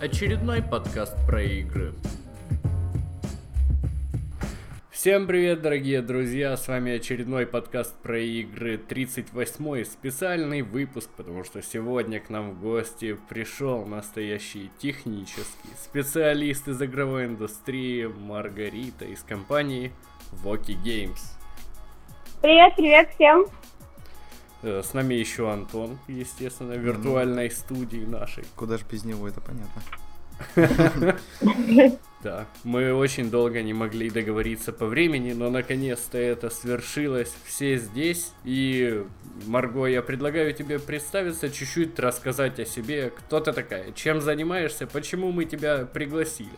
Очередной подкаст про игры. Всем привет, дорогие друзья, с вами очередной подкаст про игры, 38-й специальный выпуск, потому что сегодня к нам в гости пришел настоящий технический специалист из игровой индустрии Маргарита из компании Voki Games. Привет, привет всем! Э, с нами еще Антон, естественно, в виртуальной mm. студии нашей. Куда же без него, это понятно. Да, мы очень долго не могли договориться по времени, но наконец-то это свершилось. Все здесь. И, Марго, я предлагаю тебе представиться, чуть-чуть рассказать о себе. Кто ты такая, чем занимаешься, почему мы тебя пригласили.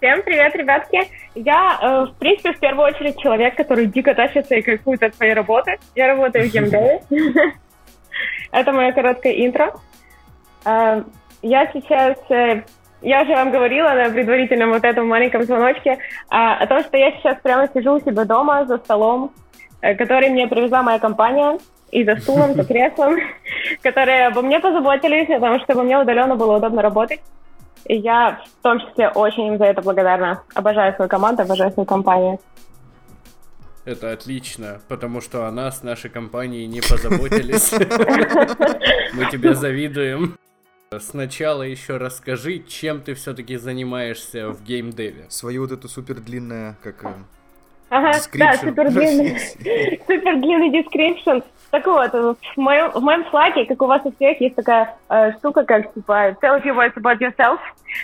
Всем привет, ребятки. Я, э, в принципе, в первую очередь человек, который дико тащится и кайфует от своей работы. Я работаю в геймдеве. Это моя короткая интро. Э, я сейчас... Э, я уже вам говорила на предварительном вот этом маленьком звоночке о том, что я сейчас прямо сижу у себя дома за столом, который мне привезла моя компания, и за стулом, за креслом, которые обо мне позаботились, потому что чтобы мне удаленно было удобно работать. И я в том числе очень им за это благодарна. Обожаю свою команду, обожаю свою компанию. Это отлично, потому что о нас, нашей компании, не позаботились. Мы тебе завидуем. Сначала еще расскажи, чем ты все-таки занимаешься в геймдеве. Свою вот эту супер длинная, как э, Ага, да, супер длинный, супер длинный description. Так вот, в моем, в как у вас у всех, есть такая э, штука, как типа tell few words about yourself.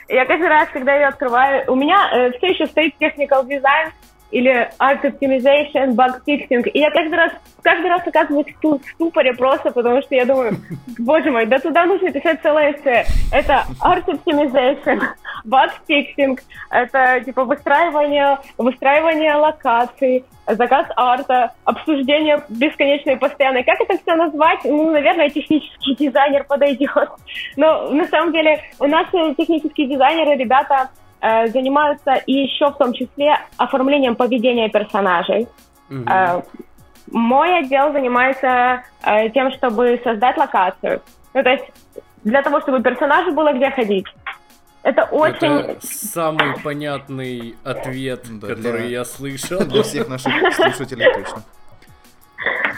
Я каждый раз, когда ее открываю, у меня э, все еще стоит technical design, или art optimization, bug fixing. И я каждый раз, каждый раз оказываюсь в ступоре просто, потому что я думаю, боже мой, да туда нужно писать целое эссе. Это art optimization, bug fixing, это типа выстраивание, выстраивание локаций, заказ арта, обсуждение бесконечное и постоянное. Как это все назвать? Ну, наверное, технический дизайнер подойдет. Но на самом деле у нас технические дизайнеры, ребята, Э, занимаются и еще в том числе оформлением поведения персонажей. Mm-hmm. Мой отдел занимается э, тем, чтобы создать локацию. Ну, то есть для того, чтобы персонажу было где ходить. Это очень... Это самый понятный ответ, да, который для... я слышал. Для всех наших слушателей точно.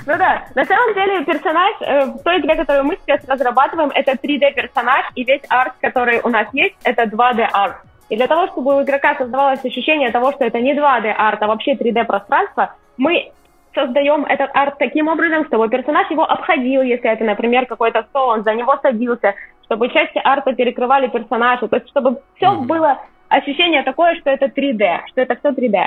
Ну да, на самом деле персонаж, э, в той игре, которую мы сейчас разрабатываем, это 3D-персонаж, и весь арт, который у нас есть, это 2D-арт. И для того, чтобы у игрока создавалось ощущение того, что это не 2D-арт, а вообще 3D-пространство, мы создаем этот арт таким образом, чтобы персонаж его обходил, если это, например, какой-то стол, он за него садился, чтобы части арта перекрывали персонажа, то есть чтобы все mm-hmm. было ощущение такое, что это 3D, что это все 3D.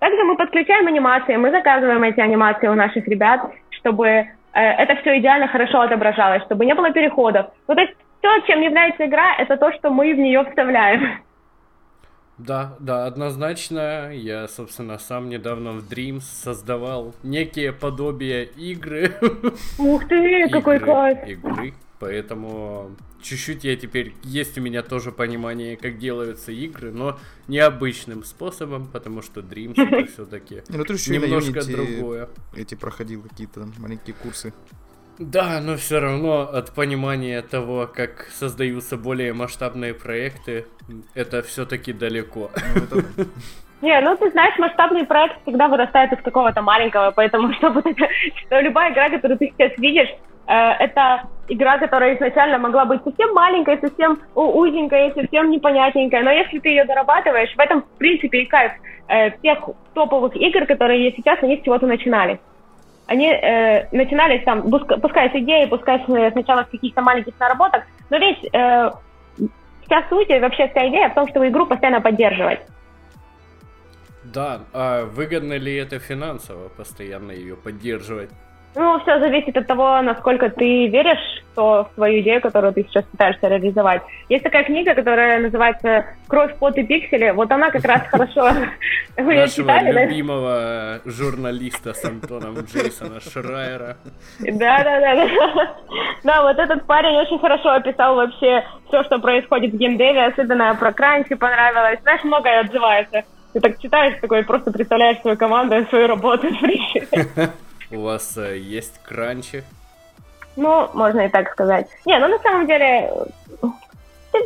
Также мы подключаем анимации, мы заказываем эти анимации у наших ребят, чтобы э, это все идеально хорошо отображалось, чтобы не было переходов. Ну, то есть все, чем является игра, это то, что мы в нее вставляем. Да, да, однозначно. Я, собственно, сам недавно в Dreams создавал некие подобия игры. Ух ты, какой класс! Игры, поэтому чуть-чуть я теперь, есть у меня тоже понимание, как делаются игры, но необычным способом, потому что Dreams это все-таки ну, немножко другое. Эти проходил какие-то маленькие курсы. Да, но все равно от понимания того, как создаются более масштабные проекты, это все-таки далеко. Не, ну ты знаешь, масштабный проект всегда вырастает из какого-то маленького, поэтому чтобы что любая игра, которую ты сейчас видишь, э, это игра, которая изначально могла быть совсем маленькой, совсем узенькой, совсем непонятненькой, но если ты ее дорабатываешь, в этом, в принципе, и кайф э, тех топовых игр, которые есть сейчас, они с чего-то начинались они э, начинались там, пускай с идеи, пускай сначала с каких-то маленьких наработок, но весь, э, вся суть и вообще вся идея в том, чтобы игру постоянно поддерживать. Да, а выгодно ли это финансово постоянно ее поддерживать? Ну, все зависит от того, насколько ты веришь в свою идею, которую ты сейчас пытаешься реализовать. Есть такая книга, которая называется «Кровь, пот и пиксели». Вот она как раз хорошо... Вы ее читали, любимого журналиста с Антоном Джейсона Шрайера. Да-да-да. Да, вот этот парень очень хорошо описал вообще все, что происходит в геймдеве, особенно про кранчи понравилось. Знаешь, многое отзывается. Ты так читаешь, такой просто представляешь свою команду, свою работу. У вас э, есть кранчи? Ну, можно и так сказать. Не, ну на самом деле,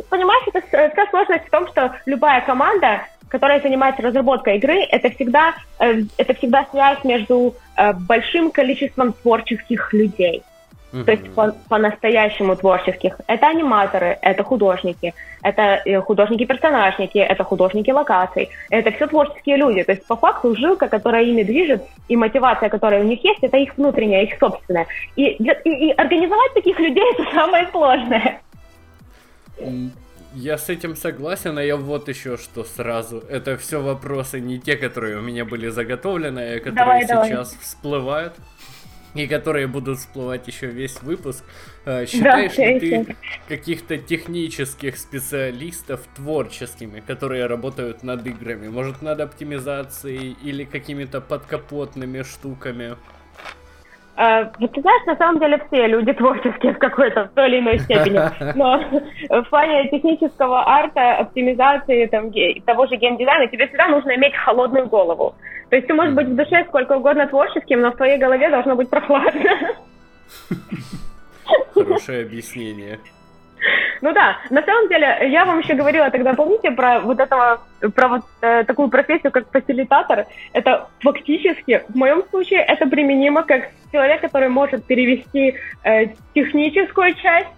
понимаешь, это вся сложность в том, что любая команда, которая занимается разработкой игры, это всегда, э, это всегда связь между э, большим количеством творческих людей. То есть по- по-настоящему творческих. Это аниматоры, это художники, это э, художники-персонажники, это художники локаций. Это все творческие люди. То есть по факту жилка, которая ими движет, и мотивация, которая у них есть, это их внутренняя, их собственная. И, и, и организовать таких людей это самое сложное. Я с этим согласен, а я вот еще что сразу. Это все вопросы не те, которые у меня были заготовлены, а которые давай, сейчас давай. всплывают и которые будут всплывать еще весь выпуск. Э, считаешь да, ли ты каких-то технических специалистов творческими, которые работают над играми? Может, над оптимизацией или какими-то подкапотными штуками? Uh, ты знаешь, на самом деле все люди творческие в какой-то, в той или иной степени. Но в плане технического арта, оптимизации, там, того же геймдизайна, тебе всегда нужно иметь холодную голову. То есть ты можешь быть в душе сколько угодно творческим, но в твоей голове должно быть прохладно. Хорошее объяснение. Ну да, на самом деле, я вам еще говорила тогда, помните, про вот этого, про вот э, такую профессию, как фасилитатор. Это фактически, в моем случае, это применимо как человек, который может перевести э, техническую часть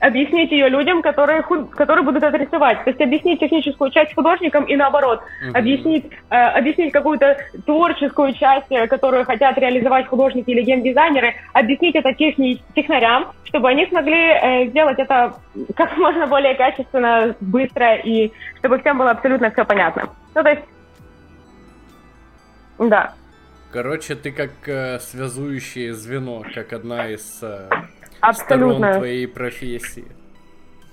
объяснить ее людям, которые, худ... которые будут это рисовать. То есть объяснить техническую часть художникам и наоборот. Uh-huh. Объяснить, э, объяснить какую-то творческую часть, э, которую хотят реализовать художники или геймдизайнеры, объяснить это техни... технарям, чтобы они смогли э, сделать это как можно более качественно, быстро и чтобы всем было абсолютно все понятно. Ну, то есть, да. Короче, ты как э, связующее звено, как одна из э, Абсолютно. сторон твоей профессии.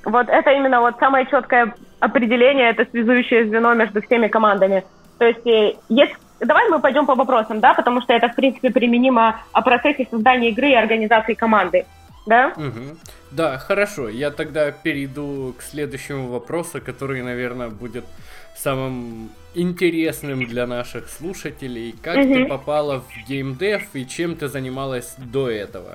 Вот это именно вот самое четкое определение, это связующее звено между всеми командами. То есть, э, есть Давай мы пойдем по вопросам, да, потому что это, в принципе, применимо о процессе создания игры и организации команды, да? Угу. Да, хорошо. Я тогда перейду к следующему вопросу, который, наверное, будет самым интересным для наших слушателей. Как угу. ты попала в геймдев и чем ты занималась до этого?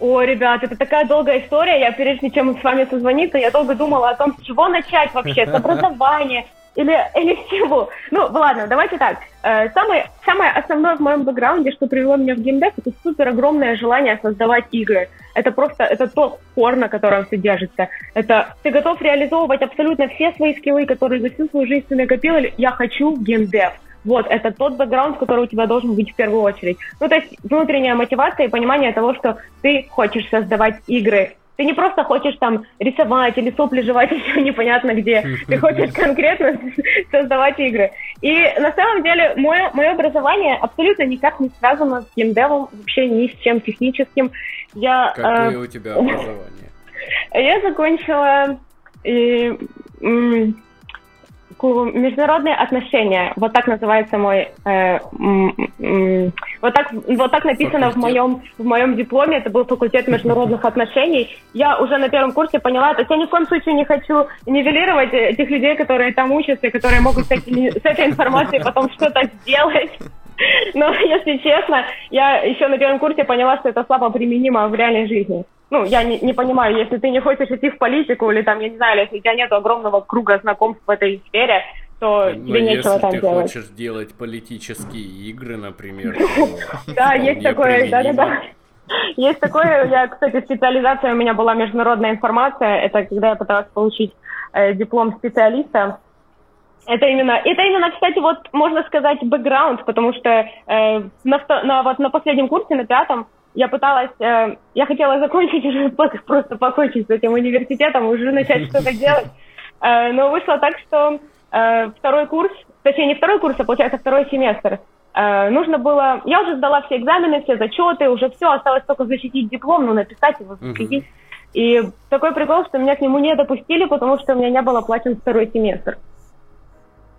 О, ребят, это такая долгая история. Я прежде чем с вами созвониться, я долго думала о том, с чего начать вообще, с образования или, или с чего. Ну, ладно, давайте так. Э, самое, самое основное в моем бэкграунде, что привело меня в геймдев, это супер огромное желание создавать игры. Это просто, это тот кор, на котором все держится. Это ты готов реализовывать абсолютно все свои скиллы, которые за всю свою жизнь ты накопил. Я хочу геймдев. Вот, это тот бэкграунд, который у тебя должен быть в первую очередь. Ну, то есть внутренняя мотивация и понимание того, что ты хочешь создавать игры. Ты не просто хочешь там рисовать или сопли жевать еще непонятно где. Ты хочешь конкретно создавать игры. И на самом деле мое, мое образование абсолютно никак не связано с геймдевом, вообще ни с чем техническим. Я, Какое э, у тебя образование? Я закончила... И, международные отношения. Вот так называется мой, э, вот так, вот так написано в моем в моем дипломе. Это был факультет международных отношений. Я уже на первом курсе поняла, то есть я ни в коем случае не хочу нивелировать этих людей, которые там учатся, которые могут с, с этой информацией потом что-то сделать. Но, если честно, я еще на первом курсе поняла, что это слабо применимо в реальной жизни ну, я не, не понимаю, если ты не хочешь идти в политику, или там, я не знаю, если у тебя нет огромного круга знакомств в этой сфере, то Но тебе нечего там делать. если ты хочешь делать политические игры, например, Да, есть такое, да-да-да. Есть такое, я, кстати, специализация у меня была международная информация, это когда я пыталась получить э, диплом специалиста, это именно, это именно, кстати, вот можно сказать бэкграунд, потому что э, на, на, вот на последнем курсе, на пятом, я пыталась, э, я хотела закончить уже просто покончить с этим университетом, уже начать что-то делать. Э, но вышло так, что э, второй курс, точнее не второй курс, а получается второй семестр, э, нужно было, я уже сдала все экзамены, все зачеты, уже все, осталось только защитить диплом, ну написать его, защитить. Uh-huh. И такой прикол, что меня к нему не допустили, потому что у меня не было платен второй семестр.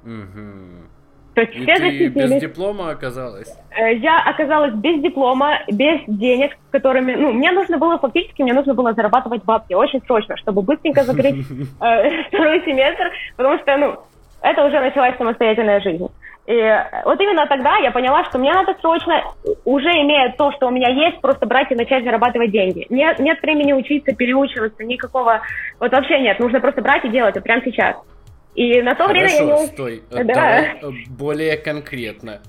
Uh-huh. То есть и все ты без диплома оказалась? Э, я оказалась без диплома, без денег, которыми, ну, мне нужно было фактически, мне нужно было зарабатывать бабки очень срочно, чтобы быстренько закрыть э, второй семестр, потому что, ну, это уже началась самостоятельная жизнь. И вот именно тогда я поняла, что мне надо срочно, уже имея то, что у меня есть, просто брать и начать зарабатывать деньги. Нет, нет времени учиться, переучиваться, никакого, вот вообще нет, нужно просто брать и делать это прямо сейчас. И на то Хорошо, время я не... стой, да. давай э, более конкретно.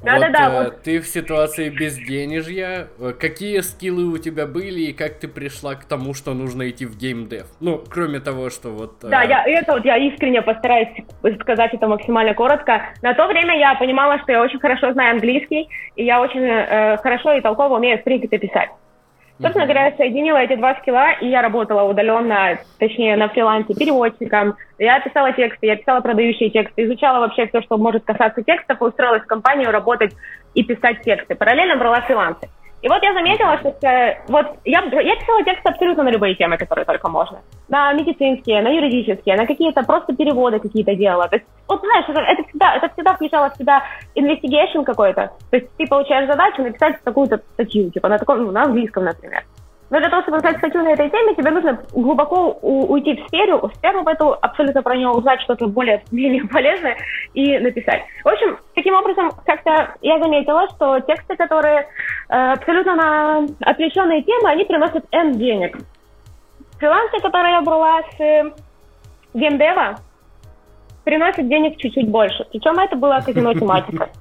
Да, вот, да, да, вот ты в ситуации безденежья, э, какие скиллы у тебя были и как ты пришла к тому, что нужно идти в геймдев? Ну, кроме того, что вот... Да, э... я, это вот я искренне постараюсь сказать это максимально коротко. На то время я понимала, что я очень хорошо знаю английский, и я очень э, хорошо и толково умею, в принципе, писать. Собственно говоря, я соединила эти два скилла, и я работала удаленно, точнее, на фрилансе переводчиком. Я писала тексты, я писала продающие тексты, изучала вообще все, что может касаться текстов, и устроилась в компанию работать и писать тексты. Параллельно брала фрилансы. И вот я заметила, что вот я, я писала тексты абсолютно на любые темы, которые только можно. На медицинские, на юридические, на какие-то просто переводы какие-то делала. То есть, вот знаешь, это, это, всегда, это всегда включало в себя investigation какой-то. То есть ты получаешь задачу написать какую-то статью, типа на таком, ну, на английском, например. Но для того, чтобы написать статью на этой теме, тебе нужно глубоко уйти в сферу, в сферу в эту, абсолютно про нее узнать что-то более менее полезное и написать. В общем, таким образом, как-то я заметила, что тексты, которые э, абсолютно на отвлеченные темы, они приносят N денег. Фрилансы, которые я брала с э, геймдева, приносят денег чуть-чуть больше. Причем это была казино-тематика.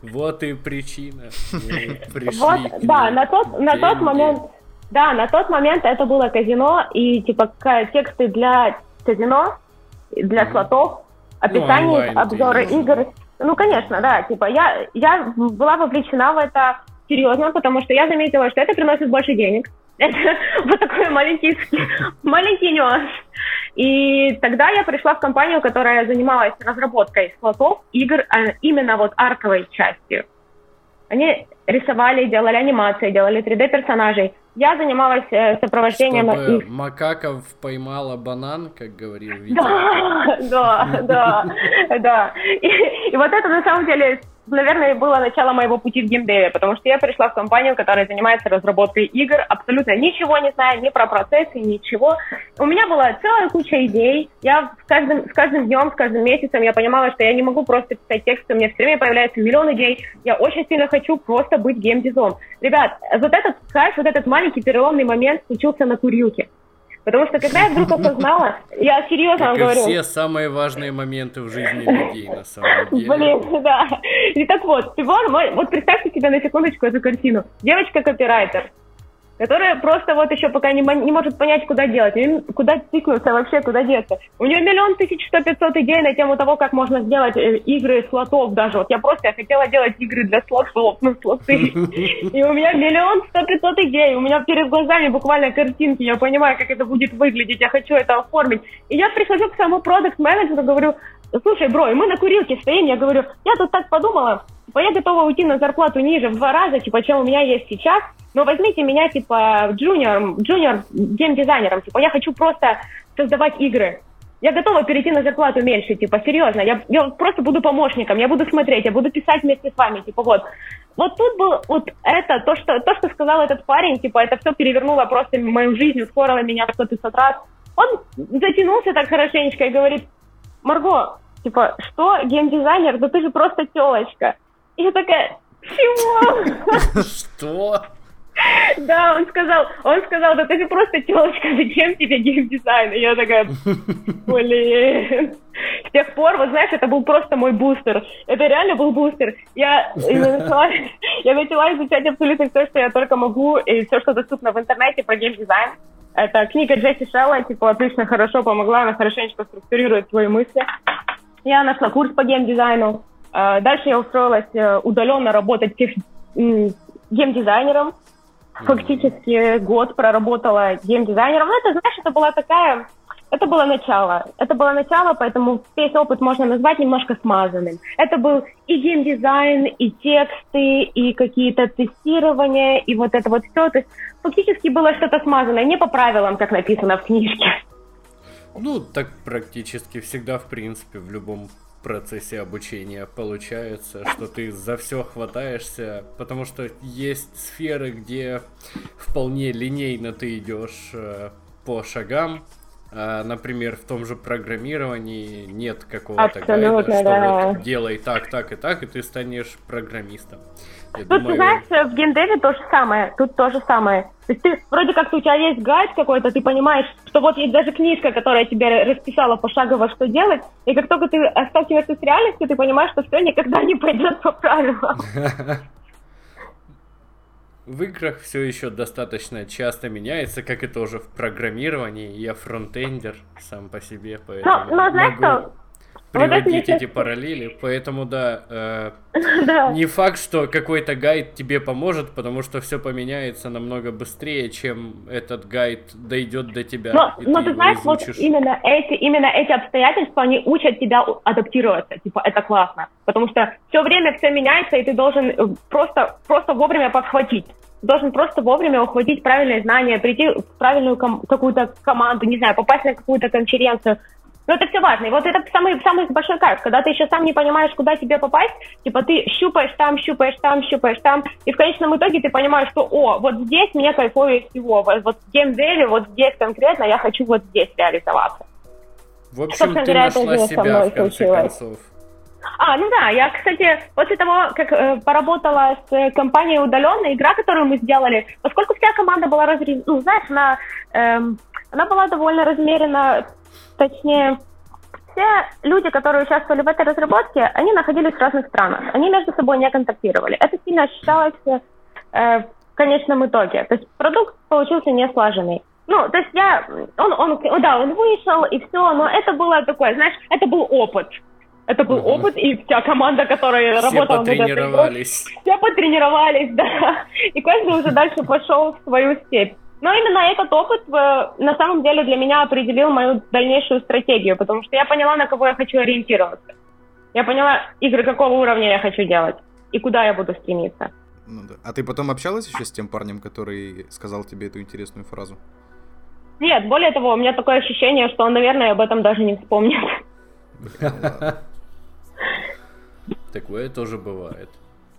Вот и причина. Вот, да, на тот, на тот момент да, на тот момент это было казино, и типа тексты для казино, для слотов, описание, ну, обзоры игр. Ну, конечно, да, типа я, я была вовлечена в это серьезно, потому что я заметила, что это приносит больше денег. Это вот такой маленький, маленький нюанс. И тогда я пришла в компанию, которая занималась разработкой слотов, игр, а именно вот арковой частью. Они рисовали, делали анимации, делали 3D-персонажей. Я занималась э, сопровождением Чтобы их. Макаков поймала банан, как говорил Витя. Да, да, да, да. И вот это на самом деле наверное, было начало моего пути в геймдеве, потому что я пришла в компанию, которая занимается разработкой игр, абсолютно ничего не зная, ни про процессы, ничего. У меня была целая куча идей. Я с каждым, с каждым днем, с каждым месяцем я понимала, что я не могу просто писать тексты, у меня все время появляется миллион идей. Я очень сильно хочу просто быть геймдизом. Ребят, вот этот кайф, вот этот маленький переломный момент случился на Курюке. Потому что когда я вдруг осознала, я серьезно как говорю. все самые важные моменты в жизни людей, на самом деле. Блин, да. И так вот, вот представьте себе на секундочку эту картину. Девочка-копирайтер, которая просто вот еще пока не, не может понять, куда делать, куда тыкнуться вообще, куда деться. У нее миллион тысяч сто пятьсот идей на тему того, как можно сделать э, игры слотов даже. Вот я просто я хотела делать игры для слотов, ну, слоты. И у меня миллион сто пятьсот идей, у меня перед глазами буквально картинки, я понимаю, как это будет выглядеть, я хочу это оформить. И я прихожу к своему продукт-менеджеру, говорю, слушай, бро, и мы на курилке стоим, я говорю, я тут так подумала, типа, я готова уйти на зарплату ниже в два раза, типа, чем у меня есть сейчас, но возьмите меня, типа, джуниор, джуниор геймдизайнером, типа, я хочу просто создавать игры. Я готова перейти на зарплату меньше, типа, серьезно, я, я просто буду помощником, я буду смотреть, я буду писать вместе с вами, типа, вот. Вот тут был вот это, то, что, то, что сказал этот парень, типа, это все перевернуло просто мою жизнь, ускорило меня в 100 раз. Он затянулся так хорошенечко и говорит, Марго, типа, что, геймдизайнер, да ты же просто телочка. Я такая, чего? Что? Да, он сказал, он сказал, да ты же просто телочка, зачем тебе геймдизайн? И я такая, блин. С тех пор, вот знаешь, это был просто мой бустер. Это реально был бустер. Я начала, я начала изучать абсолютно все, что я только могу, и все, что доступно в интернете про геймдизайн. Это книга Джесси Шелла, типа, отлично, хорошо помогла, она хорошенечко структурирует свои мысли. Я нашла курс по геймдизайну. А, дальше я устроилась э, удаленно работать геймдизайнером. Фактически год проработала геймдизайнером. Ну, это, знаешь, это была такая... Это было начало. Это было начало, поэтому весь опыт можно назвать немножко смазанным. Это был и геймдизайн, и тексты, и какие-то тестирования, и вот это вот все. То есть фактически было что-то смазанное, не по правилам, как написано в книжке. Ну, так практически всегда, в принципе, в любом процессе обучения получается, что ты за все хватаешься, потому что есть сферы, где вполне линейно ты идешь э, по шагам, А, например, в том же программировании нет какого-то гайда, что да. вот делай так, так и так, и ты станешь программистом. Я Тут, думаю... знаешь, в геймдеве то же самое. Тут то же самое. То есть ты, вроде как у тебя есть гайд какой-то, ты понимаешь, что вот есть даже книжка, которая тебе расписала пошагово, что делать, и как только ты сталкиваешься с реальностью, ты понимаешь, что все никогда не пойдет по правилам. В играх все еще достаточно часто меняется, как и тоже в программировании. Я фронтендер сам по себе, поэтому но, но, знаешь, могу... что приводить вот эти параллели, поэтому да, э, да, не факт, что какой-то гайд тебе поможет, потому что все поменяется намного быстрее, чем этот гайд дойдет до тебя. Но, но ты, ты знаешь, изучишь. вот именно эти, именно эти обстоятельства, они учат тебя адаптироваться, типа это классно, потому что все время все меняется, и ты должен э, просто, просто вовремя подхватить. Должен просто вовремя ухватить правильные знания, прийти в правильную ком- какую-то команду, не знаю, попасть на какую-то конференцию, но это все важно. И вот это самый, самый большой кайф, когда ты еще сам не понимаешь, куда тебе попасть, типа ты щупаешь там, щупаешь там, щупаешь там, и в конечном итоге ты понимаешь, что, о, вот здесь мне кайфовее всего, вот, в геймдеве, вот здесь конкретно я хочу вот здесь реализоваться. В общем, Собственно ты говоря, нашла себя, в конце концов. А, ну да, я, кстати, после того, как э, поработала с э, компанией удаленно, игра, которую мы сделали, поскольку вся команда была разрезана, ну, знаешь, она, эм, она была довольно размерена Точнее, все люди, которые участвовали в этой разработке, они находились в разных странах. Они между собой не контактировали. Это сильно ощущалось э, в конечном итоге. То есть продукт получился не слаженный. Ну, то есть я, он, он, да, он вышел и все, но это было такое, знаешь, это был опыт. Это был угу. опыт, и вся команда, которая все работала над этой игрой, все потренировались, да. И каждый уже дальше пошел в свою степь. Но именно этот опыт э, на самом деле для меня определил мою дальнейшую стратегию, потому что я поняла, на кого я хочу ориентироваться. Я поняла, игры какого уровня я хочу делать и куда я буду стремиться. Ну, да. А ты потом общалась еще с тем парнем, который сказал тебе эту интересную фразу? Нет, более того, у меня такое ощущение, что он, наверное, об этом даже не вспомнит. Такое тоже бывает.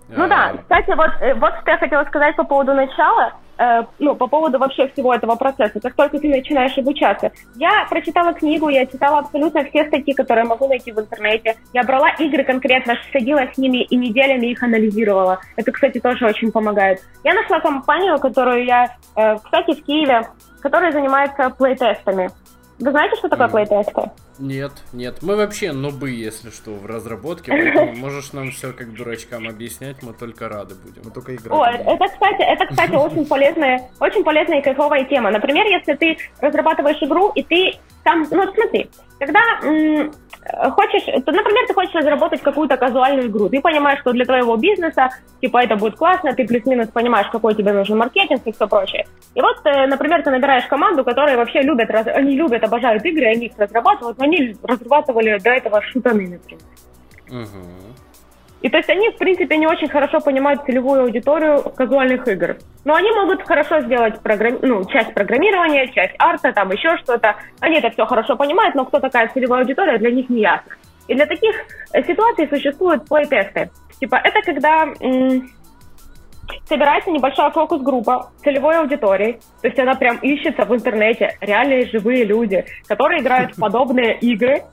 Ну да, кстати, вот, э, вот что я хотела сказать по поводу начала, э, ну, по поводу вообще всего этого процесса, как только ты начинаешь обучаться. Я прочитала книгу, я читала абсолютно все статьи, которые могу найти в интернете. Я брала игры конкретно, садила с ними и неделями их анализировала. Это, кстати, тоже очень помогает. Я нашла компанию, которую я, э, кстати, в Киеве, которая занимается плейтестами. Вы знаете, что такое плейтесты? Нет, нет. Мы вообще нубы, если что, в разработке, поэтому можешь нам все как дурачкам объяснять, мы только рады будем. Мы только играть. О, это, кстати, это, кстати, очень полезная, очень полезная и кайфовая тема. Например, если ты разрабатываешь игру, и ты там, ну, смотри, когда м- хочешь, то, например, ты хочешь разработать какую-то казуальную игру, ты понимаешь, что для твоего бизнеса, типа, это будет классно, ты плюс-минус понимаешь, какой тебе нужен маркетинг и все прочее. И вот, э, например, ты набираешь команду, которая вообще любят, они любят, обожают игры, они их разрабатывают, но они разрабатывали до этого шутаны, например. Угу. И то есть они, в принципе, не очень хорошо понимают целевую аудиторию казуальных игр. Но они могут хорошо сделать программ... ну, часть программирования, часть арта, там еще что-то. Они это все хорошо понимают, но кто такая целевая аудитория, для них не ясно. И для таких э, ситуаций существуют плей-тесты. Типа, это когда м- собирается небольшая фокус-группа целевой аудитории, то есть она прям ищется в интернете, реальные живые люди, которые играют в подобные игры,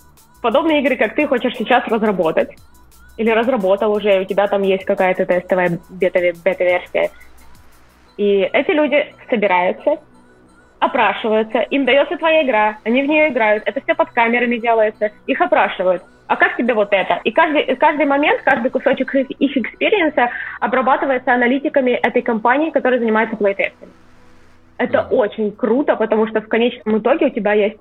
подобные игры, как ты хочешь сейчас разработать. Или разработал уже, у тебя там есть какая-то тестовая бета-версия. И эти люди собираются, опрашиваются, им дается твоя игра, они в нее играют, это все под камерами делается, их опрашивают. А как тебе вот это? И каждый, каждый момент, каждый кусочек их, их experience а обрабатывается аналитиками этой компании, которая занимается плейтестами. Это mm-hmm. очень круто, потому что в конечном итоге у тебя есть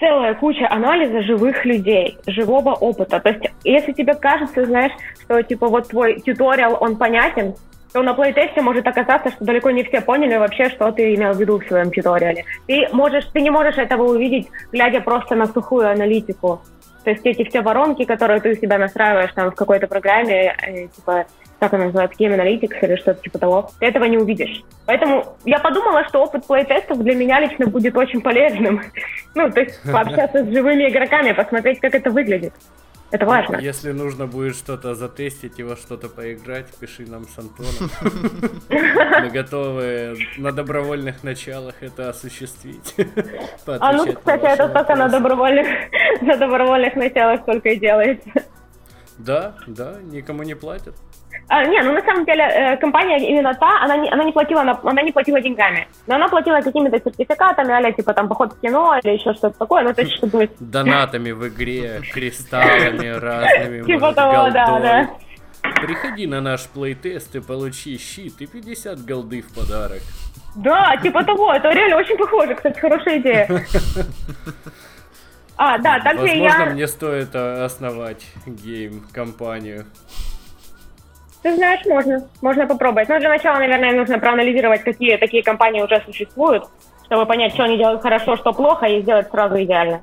целая куча анализа живых людей, живого опыта. То есть, если тебе кажется, знаешь, что типа вот твой тьюториал, он понятен, то на плейтесте может оказаться, что далеко не все поняли вообще, что ты имел в виду в своем тьюториале. Ты, можешь, ты не можешь этого увидеть, глядя просто на сухую аналитику. То есть эти все воронки, которые ты у себя настраиваешь там в какой-то программе, э, типа как она называется, Game Analytics или что-то типа того, ты этого не увидишь. Поэтому я подумала, что опыт плей-тестов для меня лично будет очень полезным. Ну, то есть пообщаться с живыми игроками, посмотреть, как это выглядит. Это важно. Если нужно будет что-то затестить и во что-то поиграть, пиши нам с Антоном. Мы готовы на добровольных началах это осуществить. А ну, кстати, это только на добровольных, на добровольных началах только и делается. Да, да, никому не платят. А, не, ну на самом деле э, компания именно та, она не, она не платила, на, она не платила деньгами, но она платила какими-то сертификатами, а типа там поход в кино или еще что-то такое, ну то есть чтобы... Донатами в игре, кристаллами разными, Типа того, да, да. Приходи на наш плейтест и получи щит и 50 голды в подарок. Да, типа того, это реально очень похоже, кстати, хорошая идея. А, да, также Возможно, я... мне стоит э, основать гейм-компанию. Ты знаешь, можно. Можно попробовать. Но для начала, наверное, нужно проанализировать, какие такие компании уже существуют, чтобы понять, что они делают хорошо, что плохо, и сделать сразу идеально.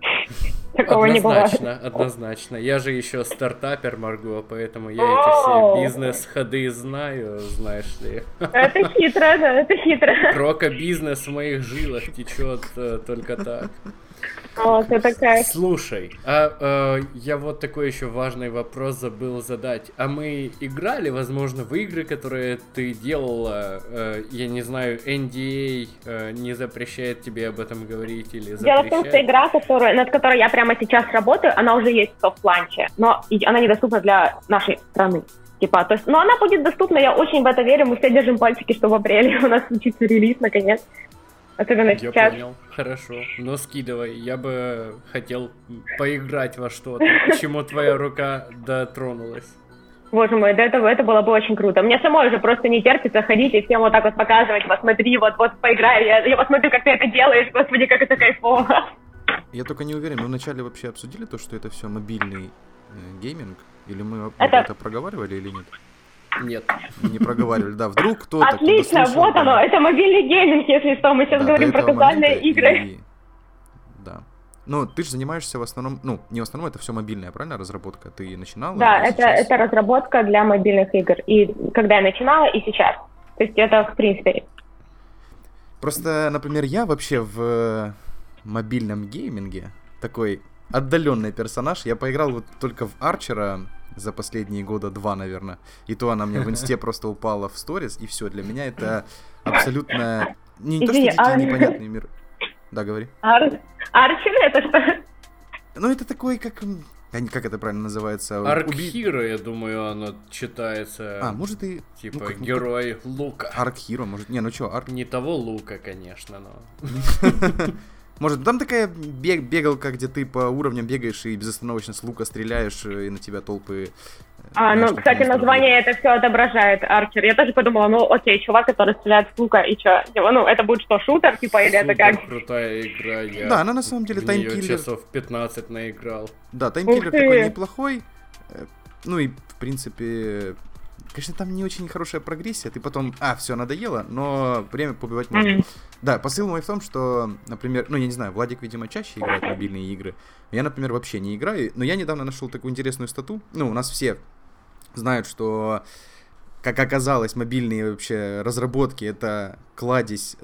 Такого не бывает. Однозначно, однозначно. Я же еще стартапер, Марго, поэтому я эти все бизнес-ходы знаю, знаешь ли. Это хитро, да, это хитро. Рока-бизнес в моих жилах течет э, только так. О, ты такая. Слушай, а э, я вот такой еще важный вопрос забыл задать. А мы играли, возможно, в игры, которые ты делала, э, я не знаю, NDA э, не запрещает тебе об этом говорить или запрещает? Дело в том, что игра, которая, над которой я прямо сейчас работаю, она уже есть в soft launch е, но она недоступна для нашей страны. Типа, то есть, но она будет доступна, я очень в это верю, мы все держим пальчики, что в апреле у нас случится релиз, наконец. Особенно я сейчас. понял, хорошо. Но скидывай, я бы хотел поиграть во что-то, чему твоя рука дотронулась. Боже мой, до этого это было бы очень круто. Мне самой уже просто не терпится ходить и всем вот так вот показывать, посмотри, вот, вот поиграй, я, я посмотрю, как ты это делаешь, господи, как это кайфово. Я только не уверен, мы вначале вообще обсудили то, что это все мобильный э, гейминг? Или мы это... это проговаривали или нет? Нет. Не проговаривали, да, вдруг кто-то... Отлично, слышал, вот оно, это мобильный гейминг, если что, мы сейчас да, говорим про казуальные игры. И... Да. Ну, ты же занимаешься в основном, ну, не в основном, это все мобильная, правильно, разработка? Ты начинала? Да, это, сейчас... это разработка для мобильных игр. И когда я начинала, и сейчас. То есть это, в принципе... Просто, например, я вообще в мобильном гейминге такой отдаленный персонаж. Я поиграл вот только в Арчера за последние года два, наверное. И то она мне в инсте просто упала в сторис, и все. Для меня это абсолютно... Не, не то, что дикий, а... непонятный мир. Да, говори. Ар... Арчер это что? Ну, это такой, как... Как это правильно называется? Аркхиро, я думаю, оно читается. А, может и... Типа ну, герой как... Лука. Аркхиро, может... Не, ну что, Арк... Не того Лука, конечно, но... Может, там такая бег, бегалка, где ты по уровням бегаешь и безостановочно с лука стреляешь, э, и на тебя толпы... Э, а, ну, кстати, название это все отображает, Archero. Я тоже подумала, ну, окей, чувак, который стреляет с лука, и что? Типа, ну, это будет что, шутер, типа, или Супер это как? крутая игра, я Да, она на самом деле таймкиллер. часов 15 наиграл. Да, таймкиллер такой неплохой. Э, ну и, в принципе, Конечно, там не очень хорошая прогрессия, ты потом, а, все надоело, но время побивать можно. Mm-hmm. Да, посыл мой в том, что, например, ну, я не знаю, Владик, видимо, чаще играет в мобильные игры. Я, например, вообще не играю, но я недавно нашел такую интересную стату. Ну, у нас все знают, что, как оказалось, мобильные вообще разработки — это кладезь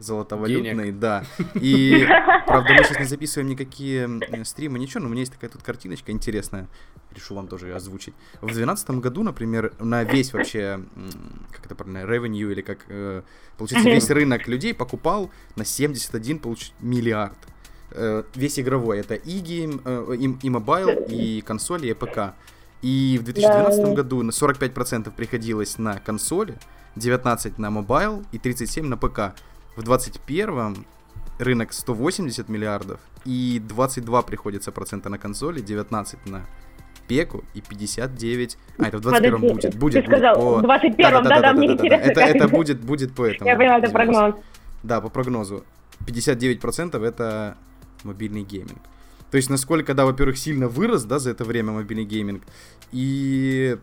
золотовалютной, Денег. да. И, правда, мы сейчас не записываем никакие стримы, ничего, но у меня есть такая тут картиночка интересная, решу вам тоже озвучить. В 2012 году, например, на весь вообще, как это правильно, revenue, или как, э, получается, весь рынок людей покупал на 71 получ... миллиард. Э, весь игровой, это и game, и, и mobile, и консоли, и ПК. И в 2012 да. году на 45% приходилось на консоли, 19 на mobile и 37 на ПК. В 21 рынок 180 миллиардов, и 22 приходится процента на консоли, 19 на пеку и 59... А, это в 21 Подожди, будет. Будет, ты сказал, по... в 21 да, да, да, да, мне да, интересно. Это, это будет, будет по этому. Я понимаю, это прогноз. Да, по прогнозу. 59% это мобильный гейминг. То есть, насколько, да, во-первых, сильно вырос, да, за это время мобильный гейминг. И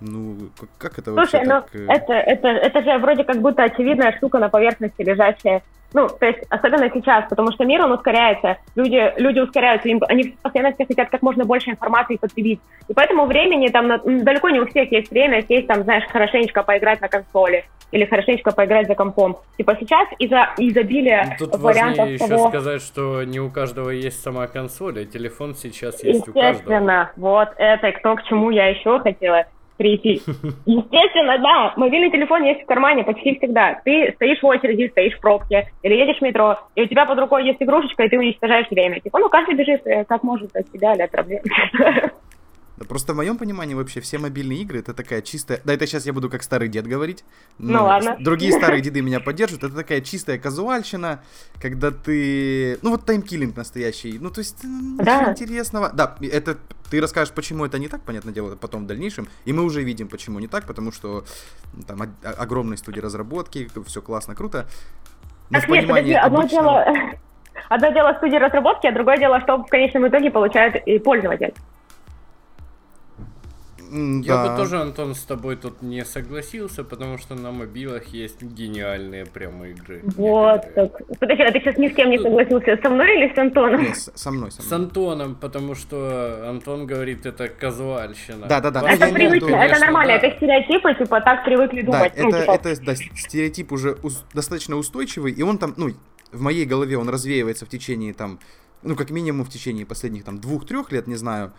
ну, как, это Слушай, вообще ну, так... Э? это, это, это же вроде как будто очевидная штука на поверхности лежащая. Ну, то есть, особенно сейчас, потому что мир, он ускоряется, люди, люди ускоряются, им, они постоянно все хотят как можно больше информации потребить. И поэтому времени там на, далеко не у всех есть время сесть там, знаешь, хорошенечко поиграть на консоли или хорошенечко поиграть за компом. Типа сейчас из-за изобилия ну, Тут вариантов важнее того... еще сказать, что не у каждого есть сама консоль, а телефон сейчас есть у каждого. Естественно, вот это то, к чему я еще хотела прийти. Естественно, да, мобильный телефон есть в кармане почти всегда. Ты стоишь в очереди, стоишь в пробке, или едешь в метро, и у тебя под рукой есть игрушечка, и ты уничтожаешь время. Типа, ну, каждый бежит э, как может от себя или от проблем. Просто в моем понимании вообще все мобильные игры это такая чистая... Да, это сейчас я буду как старый дед говорить. Ну ладно. Другие старые деды меня поддержат. Это такая чистая казуальщина, когда ты... Ну вот таймкиллинг настоящий. Ну то есть да. интересного. Да, это ты расскажешь, почему это не так, понятное дело, потом в дальнейшем. И мы уже видим, почему не так, потому что там огромные студии разработки, все классно, круто. Но так нет, подожди, одно дело... Одно дело студии разработки, а другое дело, что в конечном итоге получает и пользователь. Я да. бы тоже, Антон, с тобой тут не согласился, потому что на мобилах есть гениальные прямо игры. Вот так. Подожди, а ты сейчас ни с кем не согласился? Со мной или с Антоном? Нет, со мной, со мной. С Антоном, потому что Антон говорит, это казуальщина. Да, да, да. Это ну, привычно, это нормально, да. это стереотипы, типа так привыкли думать. Да, ну, это, типа... это да, стереотип уже ус- достаточно устойчивый, и он там, ну, в моей голове он развеивается в течение там, ну, как минимум в течение последних там двух-трех лет, не знаю.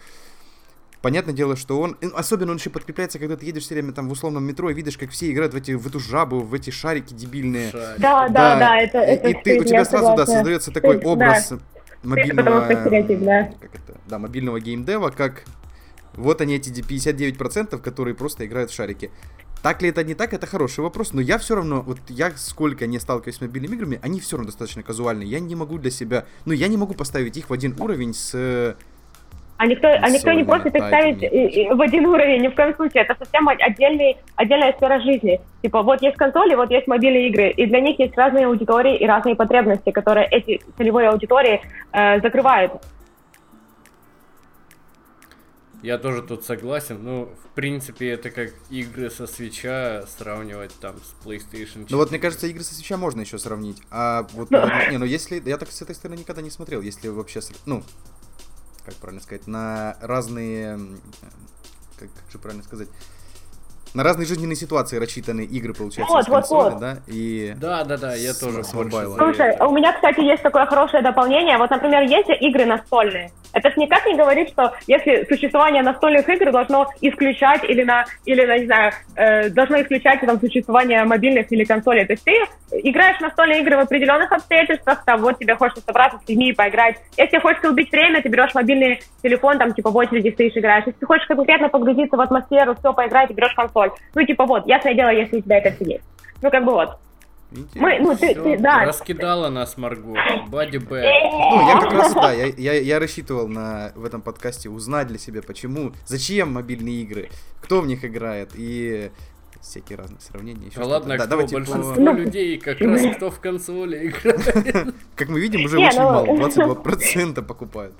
Понятное дело, что он... Особенно он еще подкрепляется, когда ты едешь все время там в условном метро и видишь, как все играют в, эти, в эту жабу, в эти шарики дебильные. Шарик. Да, да, да, это, это И, и ты, у тебя сразу, да, создается такой образ да. мобильного... Стереотип, да. Как это? Да, мобильного геймдева, как вот они эти 59%, которые просто играют в шарики. Так ли это не так, это хороший вопрос, но я все равно, вот я сколько не сталкиваюсь с мобильными играми, они все равно достаточно казуальные. Я не могу для себя, ну я не могу поставить их в один уровень с а никто, а никто не просит их ставить в один уровень, ни в коем случае. Это совсем отдельный, отдельная сфера жизни. Типа, вот есть консоли, вот есть мобильные игры, и для них есть разные аудитории и разные потребности, которые эти целевые аудитории э, закрывают. Я тоже тут согласен. Ну, в принципе, это как игры со свеча сравнивать там с PlayStation 4. Ну вот, мне кажется, игры со свеча можно еще сравнить. А вот, не, ну если... Я так с этой стороны никогда не смотрел. Если вообще... Ну, как правильно сказать, на разные, как, как же правильно сказать, на разные жизненные ситуации рассчитаны игры, получается, вот, с консоли, вот. да? И да, да, да, я тоже с мобайла. Слушай, у меня, кстати, есть такое хорошее дополнение. Вот, например, есть игры настольные. Это ж никак не говорит, что если существование настольных игр должно исключать или на, или на, не знаю, э, должно исключать там существование мобильных или консолей. То есть ты играешь в настольные игры в определенных обстоятельствах, там вот тебе хочется собраться с людьми и поиграть. Если хочется убить время, ты берешь мобильный телефон, там типа в очереди стоишь играешь. Если ты хочешь конкретно погрузиться в атмосферу, все поиграть, ты берешь консоль. Ну типа вот, ясное дело, если у тебя это все есть. Ну как бы вот. Мы, ну, ты, ты, да. Раскидала нас Марго. Бади Б. Ну, я как раз, да, я, я, я рассчитывал на, в этом подкасте узнать для себя, почему, зачем мобильные игры, кто в них играет, и всякие разные сравнения. Еще ну ладно, да, кто давайте большинство по... людей как раз кто в консоли играет. Как мы видим, уже очень ну, мало, 22% покупают.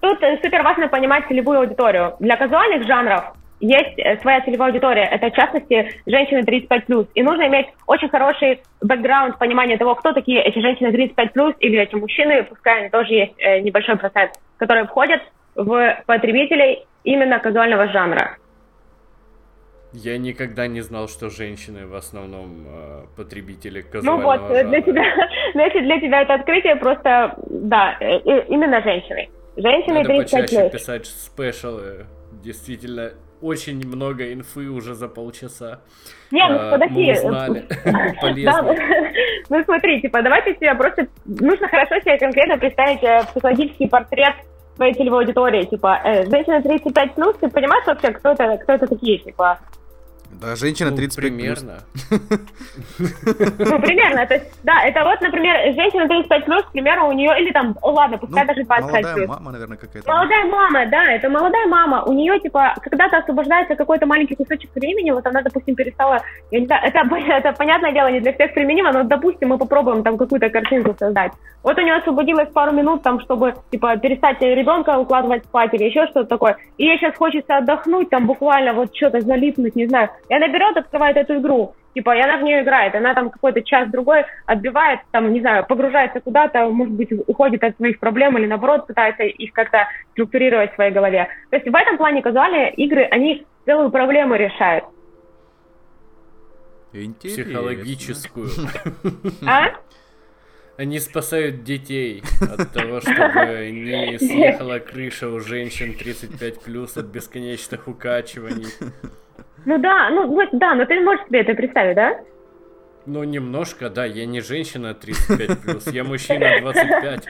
Тут супер важно понимать целевую аудиторию. Для казуальных жанров есть э, своя целевая аудитория, это в частности женщины 35+. И нужно иметь очень хороший бэкграунд, понимание того, кто такие эти женщины 35+, или эти мужчины, пускай они тоже есть э, небольшой процент, которые входят в потребителей именно казуального жанра. Я никогда не знал, что женщины в основном э, потребители казуального Ну вот, жанра. для тебя, значит, для тебя это открытие просто, да, э, именно женщины. Женщины Надо 35 почаще писать спешалы, действительно очень много инфы уже за полчаса. Не, ну а, подожди. Мы узнали. Полезно. Ну смотри, типа, давайте себе просто... Нужно хорошо себе конкретно представить э, психологический портрет своей целевой аудитории. Типа, э, женщина 35 плюс, ты понимаешь вообще, кто это, кто это такие, типа? Да, женщина 35 ну, примерно. Ну, примерно. То есть, да, это вот, например, женщина 35 плюс, к примеру, у нее, или там, ладно, пускай ну, даже 25 молодая мама, наверное, какая-то. Молодая мама, да, это молодая мама. У нее, типа, когда-то освобождается какой-то маленький кусочек времени, вот она, допустим, перестала, я не знаю, это, это понятное дело, не для всех применимо, но, допустим, мы попробуем там какую-то картинку создать. Вот у нее освободилось пару минут, там, чтобы, типа, перестать ребенка укладывать спать или еще что-то такое. И ей сейчас хочется отдохнуть, там, буквально вот что-то залипнуть, не знаю. И она берет, открывает эту игру. Типа, и она в нее играет, она там какой-то час-другой отбивает, там, не знаю, погружается куда-то, может быть, уходит от своих проблем или, наоборот, пытается их как-то структурировать в своей голове. То есть в этом плане казуальные игры, они целую проблему решают. Интересно. Психологическую. А? Они спасают детей от того, чтобы не съехала крыша у женщин 35 плюс от бесконечных укачиваний. Ну да, ну вот да, но ты можешь себе это представить, да? Ну, немножко, да, я не женщина 35 плюс, я мужчина 25.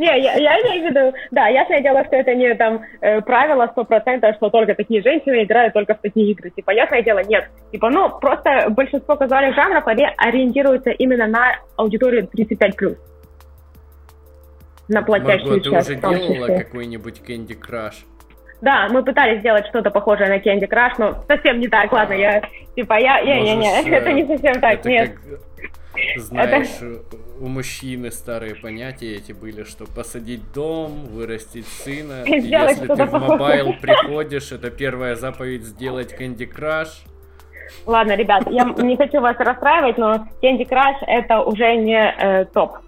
Не, я, я имею в виду, да, ясное дело, что это не там э, правило 100%, что только такие женщины играют только в такие игры. Типа, ясное дело, нет. Типа, ну, просто большинство казуальных жанров, они ориентируются именно на аудиторию 35 плюс. На платящую Марго, ты уже делала какой-нибудь Candy Crush? Да, мы пытались сделать что-то похожее на Candy Crush, но совсем не так. Ладно, я типа я я не не, это не совсем так, нет. Знаешь, это... у мужчины старые понятия эти были, что посадить дом, вырастить сына. И если ты в mobile приходишь, это первая заповедь сделать Candy Crush. Ладно, ребят, я не хочу вас расстраивать, но Candy Crush это уже не э, топ.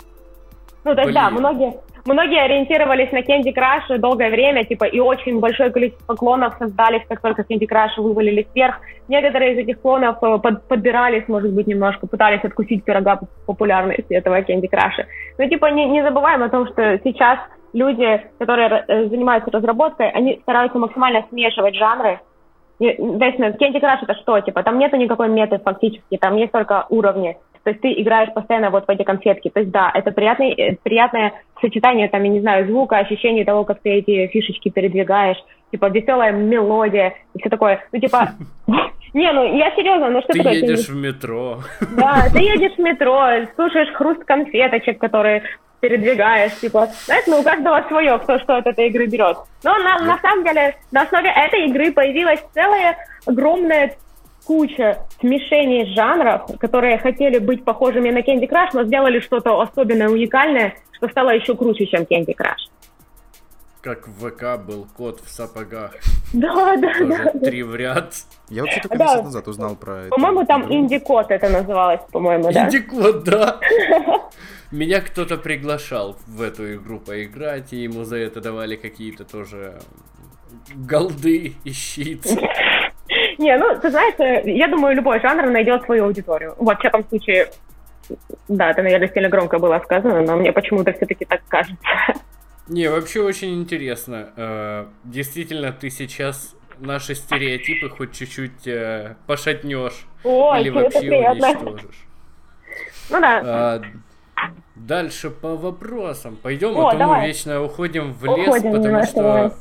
Ну, то есть, Блин. да, многие, Многие ориентировались на Candy Crush долгое время, типа, и очень большое количество клонов создались, как только Candy Crush вывалились вверх. Некоторые из этих клонов э, под, подбирались, может быть, немножко, пытались откусить пирога популярности этого Candy Crush. Но, типа, не, не забываем о том, что сейчас люди, которые э, занимаются разработкой, они стараются максимально смешивать жанры. То есть, Candy Crush это что? Типа, там нету никакой меты фактически, там есть только уровни. То есть ты играешь постоянно вот в эти конфетки. То есть да, это приятный, э, приятное сочетание, там, я не знаю, звука, ощущение того, как ты эти фишечки передвигаешь, типа веселая мелодия и все такое. Ну, типа, не, ну я серьезно, ну что ты такое? Ты едешь в метро. Да, ты едешь в метро, слушаешь хруст конфеточек, которые передвигаешь, типа, знаешь, ну у каждого свое, кто что от этой игры берет. Но на, на самом деле на основе этой игры появилась целая огромная куча смешений жанров, которые хотели быть похожими на Candy Crush, но сделали что-то особенное, уникальное, что стало еще круче, чем Candy Crush. Как в ВК был кот в сапогах. Да, да, Тоже да. Три в ряд. Я вот только месяц назад узнал про это. По-моему, там инди-кот это называлось, по-моему, да? Инди-кот, да. Меня кто-то приглашал в эту игру поиграть, и ему за это давали какие-то тоже голды и щит. Не, ну, ты знаешь, э, я думаю, любой жанр найдет свою аудиторию. Вот, в всяком случае, да, это, наверное, сильно громко было сказано, но мне почему-то все-таки так кажется. Не, вообще очень интересно. Э, действительно, ты сейчас наши стереотипы хоть чуть-чуть э, пошатнешь О, или вообще уничтожишь. Ну да. Дальше по вопросам. Пойдем, О, а то давай. мы вечно уходим в лес, уходим потому что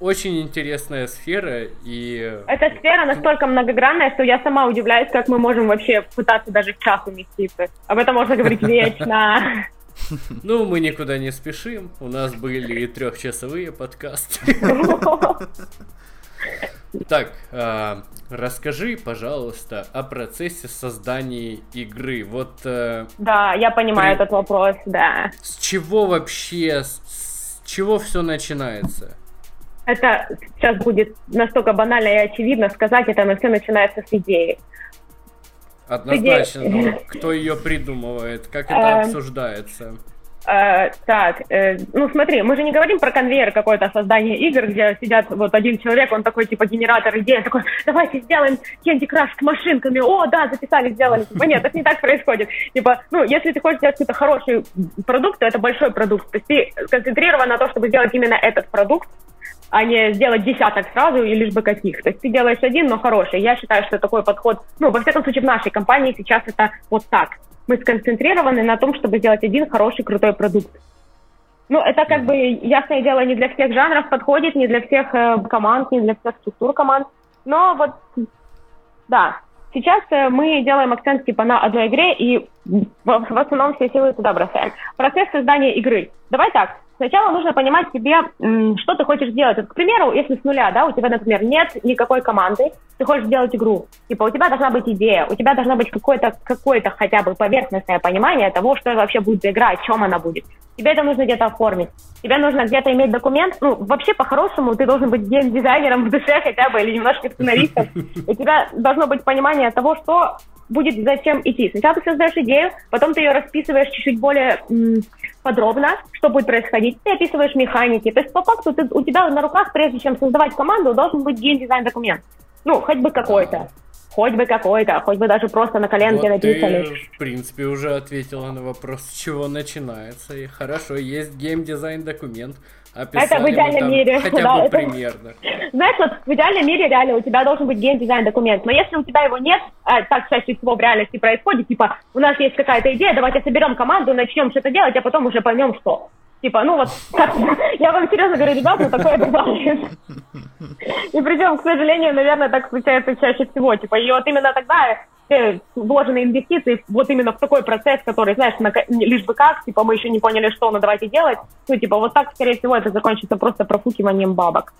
очень интересная сфера и... Эта сфера настолько многогранная, что я сама удивляюсь, как мы можем вообще пытаться даже в час уместиться. Об этом можно говорить вечно. Ну, мы никуда не спешим. У нас были и трехчасовые подкасты. Так, э, расскажи, пожалуйста, о процессе создания игры. Вот. Э, да, я понимаю при... этот вопрос, да. С чего вообще, с, с чего все начинается? Это сейчас будет настолько банально и очевидно сказать это, но все начинается с идеи. Однозначно, Идея... но кто ее придумывает, как это эм, обсуждается? Uh, так, uh, ну смотри, мы же не говорим про конвейер какое-то создание игр, где сидят вот один человек, он такой типа генератор идей, такой, давайте сделаем Candy Crush с машинками, о, да, записали, сделали. Типа, нет, это не так происходит. Типа, ну, если ты хочешь сделать какой-то хороший продукт, то это большой продукт. То есть ты сконцентрирован на том, чтобы сделать именно этот продукт, а не сделать десяток сразу и лишь бы каких. То есть ты делаешь один, но хороший. Я считаю, что такой подход, ну, во всяком случае, в нашей компании сейчас это вот так. Мы сконцентрированы на том, чтобы сделать один хороший, крутой продукт. Ну, это как бы, ясное дело, не для всех жанров подходит, не для всех э, команд, не для всех структур команд. Но вот, да, сейчас э, мы делаем акцент типа на одной игре и в, основном все силы туда бросаем. Процесс создания игры. Давай так, сначала нужно понимать себе, что ты хочешь сделать. Вот, к примеру, если с нуля, да, у тебя, например, нет никакой команды, ты хочешь сделать игру. Типа, у тебя должна быть идея, у тебя должна быть какое-то какое хотя бы поверхностное понимание того, что вообще будет за игра, о чем она будет. Тебе это нужно где-то оформить. Тебе нужно где-то иметь документ. Ну, вообще, по-хорошему, ты должен быть геймдизайнером в душе хотя бы, или немножко сценаристом. У тебя должно быть понимание того, что будет зачем идти. Сначала ты создаешь идею, потом ты ее расписываешь чуть-чуть более м, подробно, что будет происходить, ты описываешь механики. То есть по факту ты, у тебя на руках, прежде чем создавать команду, должен быть геймдизайн документ. Ну, хоть бы какой-то. Хоть бы какой-то, хоть бы даже просто на коленке вот написали. Ты, в принципе, уже ответила на вопрос, с чего начинается. И хорошо, есть геймдизайн документ. Описали это в идеальном там, мире. Хотя да, бы это... примерно. Знаешь, вот в идеальном мире реально у тебя должен быть геймдизайн документ. Но если у тебя его нет, а так чаще всего в реальности происходит, типа, у нас есть какая-то идея, давайте соберем команду, начнем что-то делать, а потом уже поймем, что. Типа, ну вот, я вам серьезно говорю, ребята, ну такое бывает. И причем, к сожалению, наверное, так случается чаще всего. Типа, и вот именно тогда все вложенные инвестиции вот именно в такой процесс, который, знаешь, на, лишь бы как, типа, мы еще не поняли, что, ну давайте делать. Ну, типа, вот так, скорее всего, это закончится просто профукиванием бабок.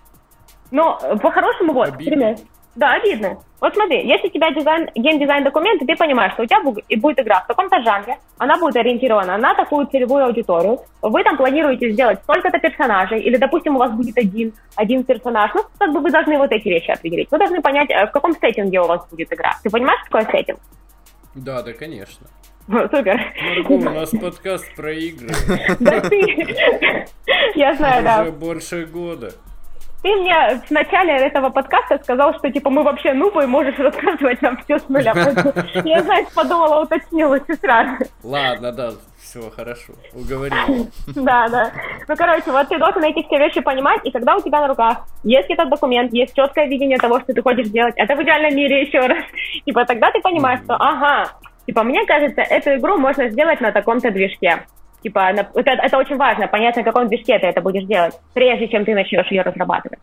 Но по-хорошему, вот, пример. Да, обидно. Вот смотри, если у тебя дизайн, геймдизайн документ, ты понимаешь, что у тебя будет игра в таком-то жанре, она будет ориентирована на такую целевую аудиторию, вы там планируете сделать столько-то персонажей, или, допустим, у вас будет один, один персонаж, ну, как бы вы должны вот эти вещи определить. Вы должны понять, э, в каком сеттинге у вас будет игра. Ты понимаешь, что такое сеттинг? Да, да, конечно. Супер. Марго, у нас подкаст про игры. Да ты. Я знаю, да. Уже больше года. Ты мне в начале этого подкаста сказал, что типа мы вообще нубы, и можешь рассказывать нам все с нуля. Я, знаешь, подумала, уточнила все сразу. Ладно, да, все хорошо, уговорила. Да, да. Ну, короче, вот ты должен эти все вещи понимать, и когда у тебя на руках есть этот документ, есть четкое видение того, что ты хочешь делать, это в идеальном мире еще раз, типа тогда ты понимаешь, что ага, типа мне кажется, эту игру можно сделать на таком-то движке. Типа, это, это очень важно, понять, на каком движке ты это будешь делать, прежде чем ты начнешь ее разрабатывать.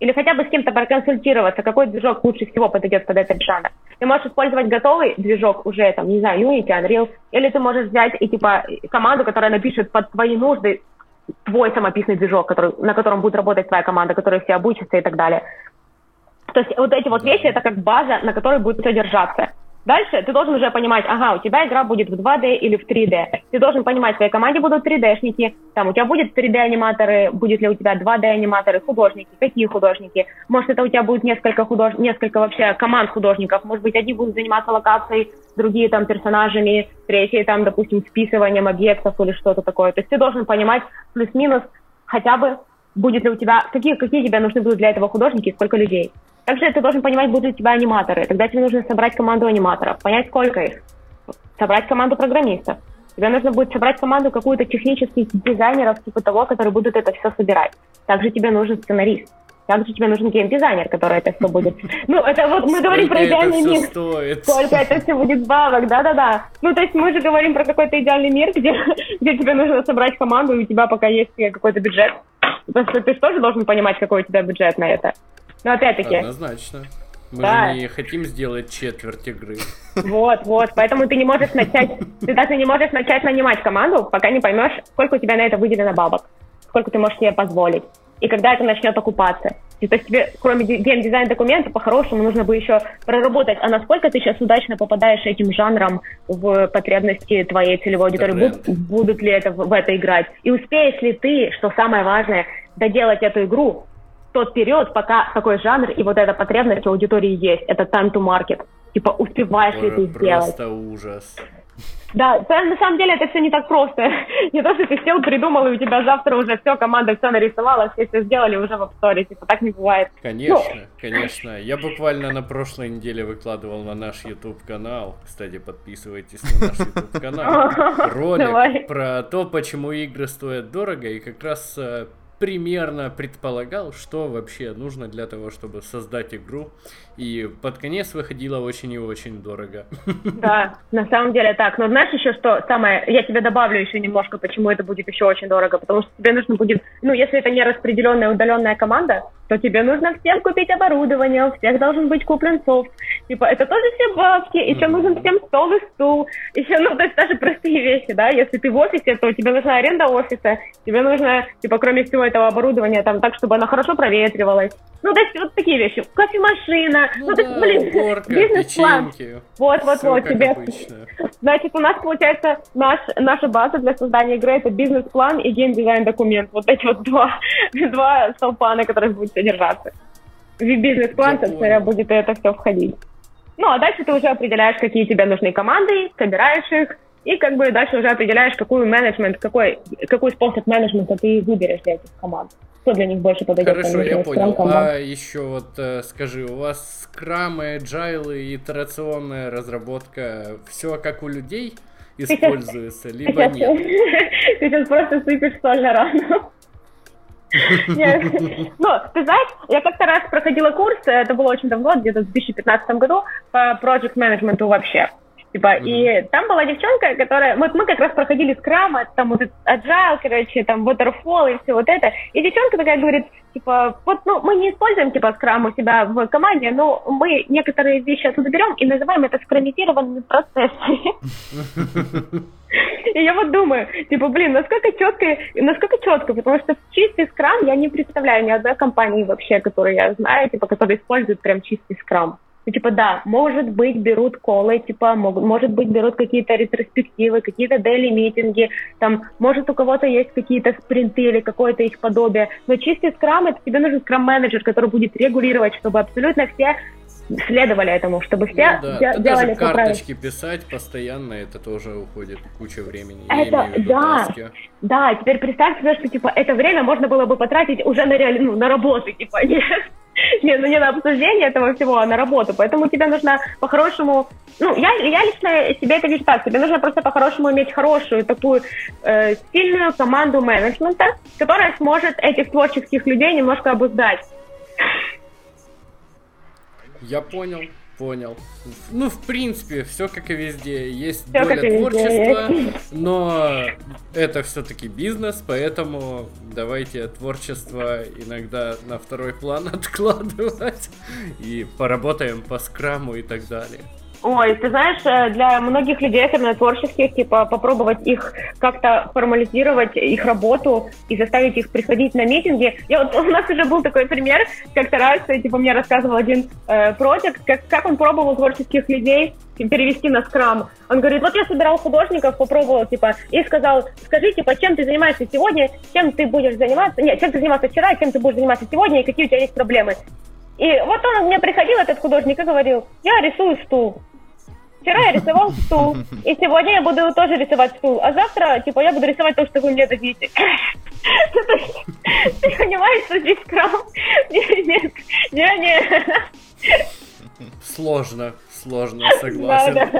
Или хотя бы с кем-то проконсультироваться, какой движок лучше всего подойдет под этот жанр. Ты можешь использовать готовый движок уже, там, не знаю, Unity, Unreal, или ты можешь взять и, типа, команду, которая напишет под твои нужды твой самописный движок, который, на котором будет работать твоя команда, которая все обучится и так далее. То есть вот эти вот вещи, это как база, на которой будет все держаться. Дальше ты должен уже понимать, ага, у тебя игра будет в 2D или в 3D. Ты должен понимать, в твоей команде будут 3D-шники, там у тебя будет 3D-аниматоры, будет ли у тебя 2D-аниматоры, художники, какие художники. Может, это у тебя будет несколько, худож... несколько вообще команд художников. Может быть, одни будут заниматься локацией, другие там персонажами, третьи там, допустим, списыванием объектов или что-то такое. То есть ты должен понимать плюс-минус хотя бы, будет ли у тебя, какие, какие тебе нужны будут для этого художники сколько людей. Также ты должен понимать, будут ли у тебя аниматоры. Тогда тебе нужно собрать команду аниматоров, понять, сколько их. Собрать команду программистов. Тебе нужно будет собрать команду какую-то технических дизайнеров, типа того, которые будут это все собирать. Также тебе нужен сценарист. Также тебе нужен геймдизайнер, который это все будет. Ну, это вот мы говорим про идеальный мир. Стоит? Сколько это все будет бабок, да-да-да. Ну, то есть мы же говорим про какой-то идеальный мир, где, где тебе нужно собрать команду, и у тебя пока есть какой-то бюджет. Потому что ты же тоже должен понимать, какой у тебя бюджет на это. Но опять-таки... Однозначно. Мы да. же не хотим сделать четверть игры. Вот, вот. Поэтому ты не можешь начать... Ты даже не можешь начать нанимать команду, пока не поймешь, сколько у тебя на это выделено бабок. Сколько ты можешь себе позволить. И когда это начнет окупаться. И, то есть тебе, кроме геймдизайн документа, по-хорошему нужно бы еще проработать, а насколько ты сейчас удачно попадаешь этим жанром в потребности твоей целевой аудитории, Буд, будут ли это в, в это играть. И успеешь ли ты, что самое важное, доделать эту игру тот период, пока такой жанр и вот эта потребность у аудитории есть. Это time to market. Типа, успеваешь ли ты сделать. Просто ужас. Да, на самом деле это все не так просто. Не то, что ты сел, придумал, и у тебя завтра уже все, команда все нарисовала, все все сделали уже в App Типа так не бывает. Конечно, ну. конечно. Я буквально на прошлой неделе выкладывал на наш YouTube канал. Кстати, подписывайтесь на наш YouTube канал. Ролик про то, почему игры стоят дорого. И как раз э, примерно предполагал, что вообще нужно для того, чтобы создать игру. И под конец выходило очень и очень дорого. Да, на самом деле так. Но знаешь еще что самое, я тебе добавлю еще немножко, почему это будет еще очень дорого. Потому что тебе нужно будет, ну, если это не распределенная удаленная команда, то тебе нужно всем купить оборудование, у всех должен быть куплен софт. Типа, это тоже все бабки, еще нужен всем стол и стул. Еще, ну, то есть даже простые вещи, да, если ты в офисе, то тебе нужна аренда офиса, тебе нужно, типа, кроме всего этого оборудования, там, так, чтобы оно хорошо проветривалось. Ну, то есть вот такие вещи. Кофемашина. Ну, ну то есть, блин, бизнес-план. Вот, вот, вот, тебе. Значит, у нас, получается, наш, наша база для создания игры это бизнес-план и геймдизайн документ. Вот эти вот два, два столпа, на которых будет содержаться. В бизнес-план, собственно, будет это все входить. Ну, а дальше ты уже определяешь, какие тебе нужны команды, собираешь их, и как бы дальше уже определяешь, какую менеджмент, какой, какой способ менеджмента ты выберешь для этих команд. Что для них больше подойдет. Хорошо, я понял. А еще вот э, скажи, у вас скрамы, agile и итерационная разработка, все как у людей используется, либо нет? Ты сейчас просто сыпешь соль на рану. Ну, ты знаешь, я как-то раз проходила курс, это было очень давно, где-то в 2015 году, по project менеджменту вообще. Типа, mm-hmm. и там была девчонка, которая... Вот мы как раз проходили скрам, там вот agile, короче, там waterfall и все вот это. И девчонка такая говорит, типа, вот, ну, мы не используем, типа, скрам у себя в команде, но мы некоторые вещи оттуда берем и называем это скраммитированными процессами. И я вот думаю, типа, блин, насколько четко, насколько четко, потому что чистый скрам я не представляю ни одной компании вообще, которую я знаю, типа, которая использует прям чистый скрам. Ну, типа, да, может быть, берут колы, типа, могут, может быть, берут какие-то ретроспективы, какие-то дели митинги, там, может, у кого-то есть какие-то спринты или какое-то их подобие, но чистый скрам, это тебе нужен скрам-менеджер, который будет регулировать, чтобы абсолютно все следовали этому, чтобы все ну, да. де- делали даже карточки писать постоянно, это тоже уходит куча времени. Это, да, таски. да, теперь представь себе, что, типа, это время можно было бы потратить уже на, реаль... ну, на работу, типа, не, не, ну, не на обсуждение этого всего, а на работу. Поэтому тебе нужно по-хорошему... Ну, я, я лично себе это вижу так. Тебе нужно просто по-хорошему иметь хорошую такую э, сильную команду менеджмента, которая сможет этих творческих людей немножко обуздать. Я понял, понял. Ну, в принципе, все как и везде. Есть все доля творчества, везде. но это все-таки бизнес, поэтому давайте творчество иногда на второй план откладывать и поработаем по скраму и так далее. Ой, ты знаешь, э, для многих людей, особенно творческих, типа попробовать их как-то формализировать, их работу и заставить их приходить на митинги. Я вот, у нас уже был такой пример, как-то раз, э, типа, мне рассказывал один э, как, как он пробовал творческих людей перевести на скрам. Он говорит, вот я собирал художников, попробовал, типа, и сказал, скажи, типа, чем ты занимаешься сегодня, чем ты будешь заниматься, нет, чем ты занимался вчера, чем ты будешь заниматься сегодня, и какие у тебя есть проблемы. И вот он мне приходил, этот художник, и говорил, я рисую стул. Вчера я рисовал стул, и сегодня я буду тоже рисовать стул, а завтра, типа, я буду рисовать то, что вы мне дадите. Ты понимаешь, что здесь крам? Нет, нет, нет. Сложно, сложно, согласен.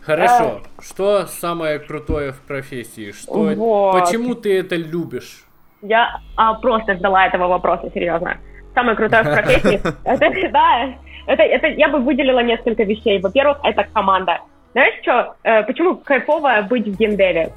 Хорошо. А... Что самое крутое в профессии? Что, вот. почему ты это любишь? Я а, просто ждала этого вопроса, серьезно. Самое крутое в профессии, это, да, это, это я бы выделила несколько вещей. Во-первых, это команда. Знаешь что, э, почему кайфово быть в геймдеве?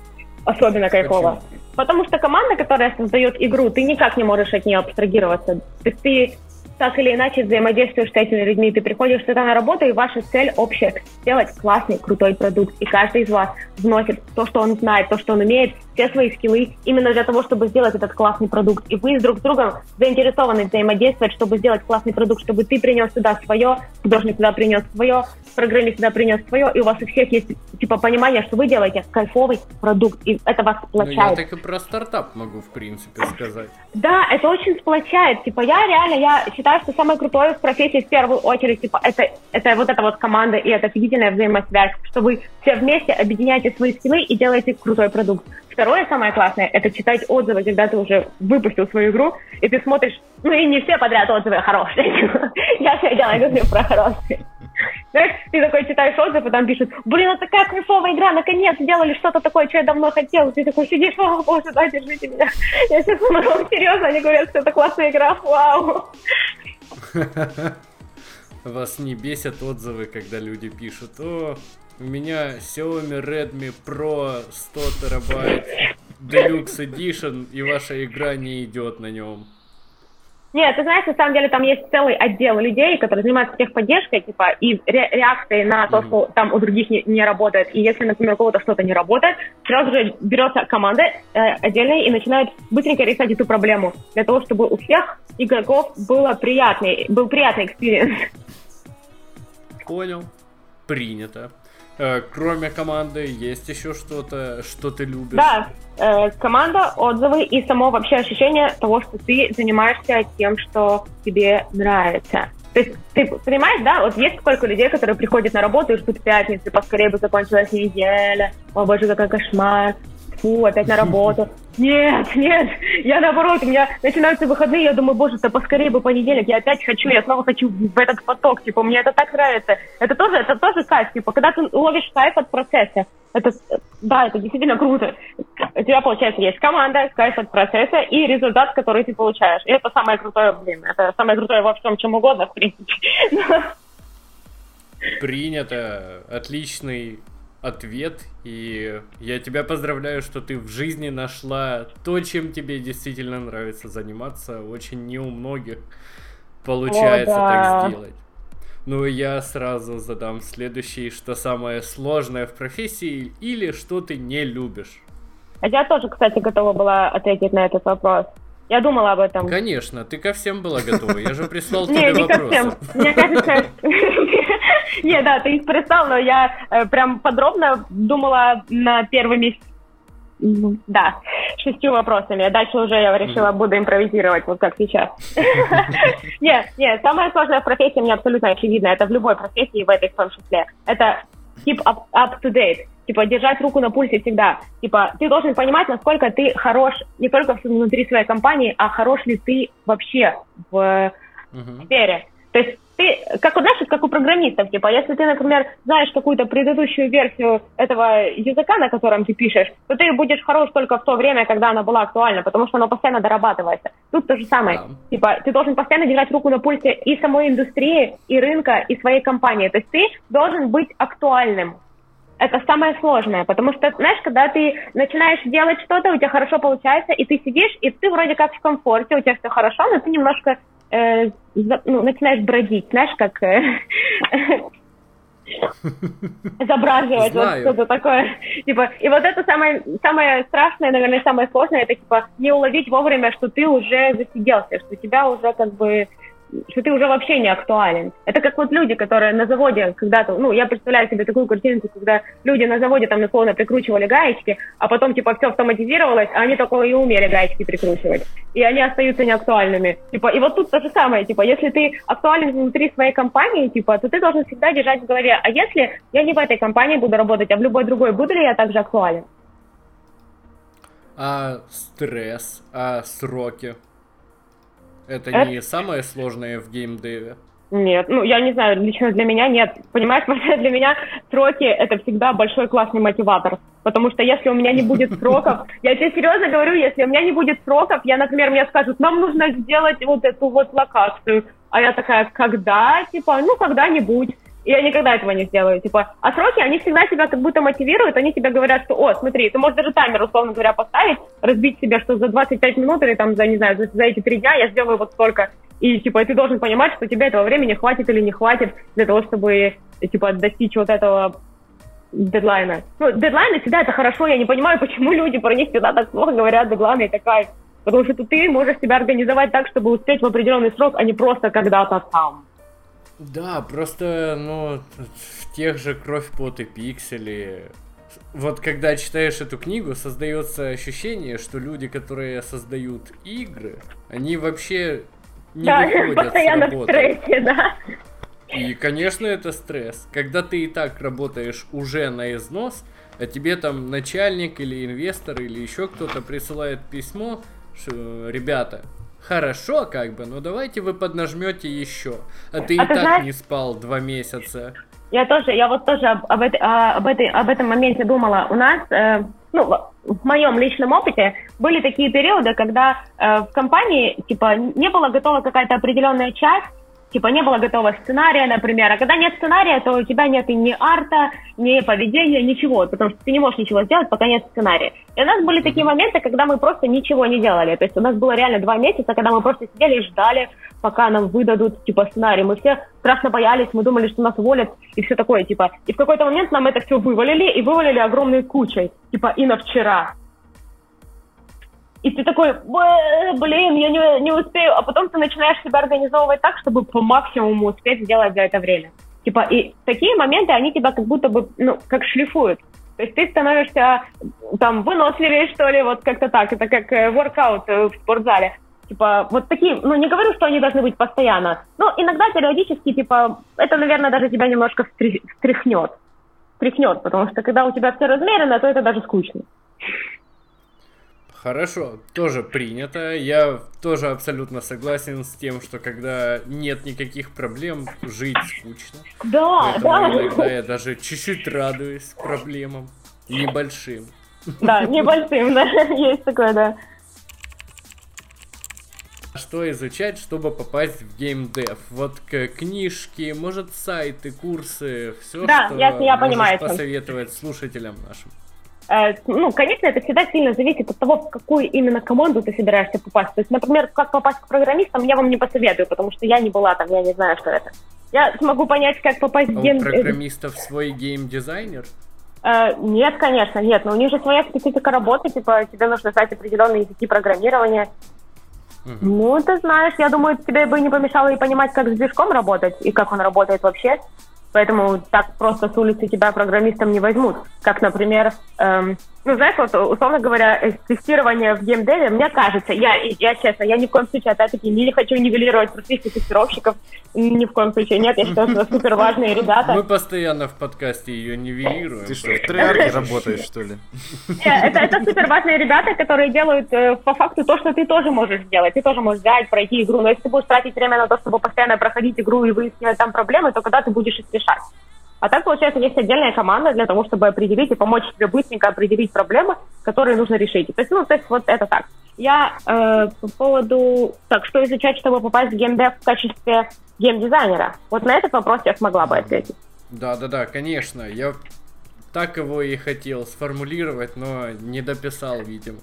Особенно кайфово. Почему? Потому что команда, которая создает игру, ты никак не можешь от нее абстрагироваться. То есть ты так или иначе взаимодействуешь с этими людьми, ты приходишь сюда на работу, и ваша цель общая — сделать классный, крутой продукт. И каждый из вас вносит то, что он знает, то, что он умеет, все свои скиллы именно для того, чтобы сделать этот классный продукт. И вы друг с другом заинтересованы взаимодействовать, чтобы сделать классный продукт, чтобы ты принес сюда свое, художник сюда принес свое, программист сюда принес свое, и у вас у всех есть типа понимание, что вы делаете кайфовый продукт, и это вас сплочает. Ну, я так и про стартап могу, в принципе, сказать. Да, это очень сплочает. Типа, я реально, я считаю, что самое крутое в профессии в первую очередь, типа, это, это вот эта вот команда и это офигительная взаимосвязь, что вы все вместе объединяете свои скиллы и делаете крутой продукт. Второе самое классное — это читать отзывы, когда ты уже выпустил свою игру, и ты смотришь, ну и не все подряд отзывы хорошие. Я все делаю, говорю про хорошие. Знаешь, ты такой читаешь отзывы, там пишут, блин, это такая кайфовая игра, наконец сделали что-то такое, что я давно хотел. Ты такой сидишь, о, боже, да, держите меня. Я сейчас умру, серьезно, они говорят, что это классная игра, вау. Вас не бесят отзывы, когда люди пишут, о, у меня Xiaomi Redmi Pro 100 терабайт Deluxe Edition, и ваша игра не идет на нем. Нет, ты знаешь, на самом деле там есть целый отдел людей, которые занимаются техподдержкой, типа, и ре- реакцией на то, что там у других не, не работает. И если, например, у кого-то что-то не работает, сразу же берется команда э, отдельная и начинает быстренько решать эту проблему, для того, чтобы у всех игроков было приятный, был приятный experience. Понял. Принято. Э, кроме команды, есть еще что-то, что ты любишь? Да, э, команда, отзывы и само вообще ощущение того, что ты занимаешься тем, что тебе нравится. То есть, ты понимаешь, да, вот есть сколько людей, которые приходят на работу и ждут пятницы, поскорее бы закончилась неделя, о боже, какой кошмар, фу, опять на работу. Нет, нет, я наоборот, у меня начинаются выходные, я думаю, боже, да поскорее бы понедельник, я опять хочу, я снова хочу в этот поток, типа, мне это так нравится. Это тоже, это тоже кайф, типа, когда ты ловишь кайф от процесса, это, да, это действительно круто. У тебя, получается, есть команда, кайф от процесса и результат, который ты получаешь. И это самое крутое, блин, это самое крутое во всем, чем угодно, в принципе. Принято. Отличный ответ, и я тебя поздравляю, что ты в жизни нашла то, чем тебе действительно нравится заниматься. Очень не у многих получается О, да. так сделать. Ну, я сразу задам следующий, что самое сложное в профессии или что ты не любишь? А я тоже, кстати, готова была ответить на этот вопрос. Я думала об этом. Конечно, ты ко всем была готова. Я же прислал тебе вопросы. Не, не ко всем. Мне кажется, Не, да, ты их перестал, но я э, прям подробно думала на первый месяц. Да, шестью вопросами. Дальше уже я решила, буду импровизировать, вот как сейчас. Нет, нет, самая сложная профессия мне абсолютно очевидна. Это в любой профессии, в этой в том числе. Это keep up, up to date. Типа, держать руку на пульсе всегда. Типа, ты должен понимать, насколько ты хорош не только внутри своей компании, а хорош ли ты вообще в сфере. То есть ты, как, знаешь, как у программистов, типа, если ты, например, знаешь какую-то предыдущую версию этого языка, на котором ты пишешь, то ты будешь хорош только в то время, когда она была актуальна, потому что она постоянно дорабатывается. Тут то же самое. Да. Типа, ты должен постоянно держать руку на пульсе и самой индустрии, и рынка, и своей компании. То есть ты должен быть актуальным. Это самое сложное, потому что, знаешь, когда ты начинаешь делать что-то, у тебя хорошо получается, и ты сидишь, и ты вроде как в комфорте, у тебя все хорошо, но ты немножко э, ну, начинаешь бродить, знаешь, как э, вот что-то такое. Типа, и вот это самое, самое страшное, наверное, самое сложное, это типа не уловить вовремя, что ты уже засиделся, что тебя уже как бы что ты уже вообще не актуален. Это как вот люди, которые на заводе когда-то, ну, я представляю себе такую картинку, когда люди на заводе там условно прикручивали гаечки, а потом типа все автоматизировалось, а они только и умели гаечки прикручивать. И они остаются неактуальными. Типа, и вот тут то же самое, типа, если ты актуален внутри своей компании, типа, то ты должен всегда держать в голове, а если я не в этой компании буду работать, а в любой другой, буду ли я также актуален? А стресс, а сроки? Это, это не самое сложное в геймдеве? Нет, ну я не знаю, лично для меня нет. Понимаешь, для меня сроки это всегда большой классный мотиватор. Потому что если у меня не будет сроков, я тебе серьезно говорю, если у меня не будет сроков, я, например, мне скажут, нам нужно сделать вот эту вот локацию. А я такая, когда? Типа, ну, когда-нибудь. Я никогда этого не сделаю. Типа, а сроки, они всегда тебя как будто мотивируют, они тебе говорят, что, о, смотри, ты можешь даже таймер, условно говоря, поставить, разбить себе, что за 25 минут или там, за, не знаю, за, за эти три дня я сделаю вот столько. И, типа, ты должен понимать, что тебе этого времени хватит или не хватит для того, чтобы, типа, достичь вот этого дедлайна. Ну, дедлайны всегда это хорошо, я не понимаю, почему люди про них всегда так плохо говорят, дедлайны это кайф. Потому что ты можешь себя организовать так, чтобы успеть в определенный срок, а не просто когда-то там. Да, просто, ну, в тех же кровь, пот и пиксели. Вот когда читаешь эту книгу, создается ощущение, что люди, которые создают игры, они вообще не да, выходят постоянно с работы. в стрессе, да. И, конечно, это стресс. Когда ты и так работаешь уже на износ, а тебе там начальник или инвестор или еще кто-то присылает письмо, что, ребята, Хорошо, как бы, но давайте вы поднажмете еще. А ты а и ты так знаешь, не спал два месяца. Я тоже, я вот тоже об, об, а, об, этой, об этом моменте думала. У нас, э, ну, в моем личном опыте были такие периоды, когда э, в компании, типа, не была готова какая-то определенная часть, типа не было готового сценария, например. А когда нет сценария, то у тебя нет и ни арта, ни поведения, ничего, потому что ты не можешь ничего сделать, пока нет сценария. И у нас были такие моменты, когда мы просто ничего не делали. То есть у нас было реально два месяца, когда мы просто сидели и ждали, пока нам выдадут, типа, сценарий. Мы все страшно боялись, мы думали, что нас уволят и все такое, типа. И в какой-то момент нам это все вывалили, и вывалили огромной кучей, типа, и на вчера. И ты такой, блин, я не, не успею. А потом ты начинаешь себя организовывать так, чтобы по максимуму успеть сделать за это время. Типа, и такие моменты, они тебя как будто бы, ну, как шлифуют. То есть ты становишься там выносливее, что ли, вот как-то так. Это как воркаут э, в спортзале. Типа, вот такие, ну, не говорю, что они должны быть постоянно, но иногда периодически, типа, это, наверное, даже тебя немножко встряхнет. Встряхнет, потому что когда у тебя все размерено, то это даже скучно. Хорошо, тоже принято. Я тоже абсолютно согласен с тем, что когда нет никаких проблем, жить скучно. Да, Поэтому да. Иногда я даже чуть-чуть радуюсь проблемам небольшим. Да, небольшим, да, есть такое, да. Что изучать, чтобы попасть в геймдев? Вот к книжки, может сайты, курсы, все, да, что я, я понимаю, посоветовать слушателям нашим. Э, ну, конечно, это всегда сильно зависит от того, в какую именно команду ты собираешься попасть. То есть, например, как попасть к программистам, я вам не посоветую, потому что я не была там, я не знаю, что это. Я смогу понять, как попасть а в гейм... у программистов свой геймдизайнер? Э, нет, конечно, нет. Но у них же своя специфика работы, типа тебе нужно знать определенные языки программирования. Угу. Ну, ты знаешь, я думаю, тебе бы не помешало и понимать, как с движком работать, и как он работает вообще. Поэтому так просто с улицы тебя программистом не возьмут. Как, например, эм, ну, знаешь, вот, условно говоря, тестирование в геймдеве, мне кажется, я, я честно, я ни в коем случае, опять-таки, не хочу нивелировать профессию тестировщиков, ни в коем случае нет, я считаю, что это супер важные ребята. Мы постоянно в подкасте ее нивелируем. Ты что, в триарке работаешь, что ли? Это, это супер важные ребята, которые делают э, по факту то, что ты тоже можешь сделать. Ты тоже можешь взять, пройти игру, но если ты будешь тратить время на то, чтобы постоянно проходить игру и выяснять там проблемы, то когда ты будешь их решать? А так, получается, есть отдельная команда для того, чтобы определить и помочь тебе быстренько определить проблемы, которые нужно решить. То есть, ну, то есть вот это так. Я э, по поводу... Так, что изучать, чтобы попасть в геймдев в качестве геймдизайнера? Вот на этот вопрос я смогла бы ответить. Да-да-да, конечно. Я так его и хотел сформулировать, но не дописал, видимо.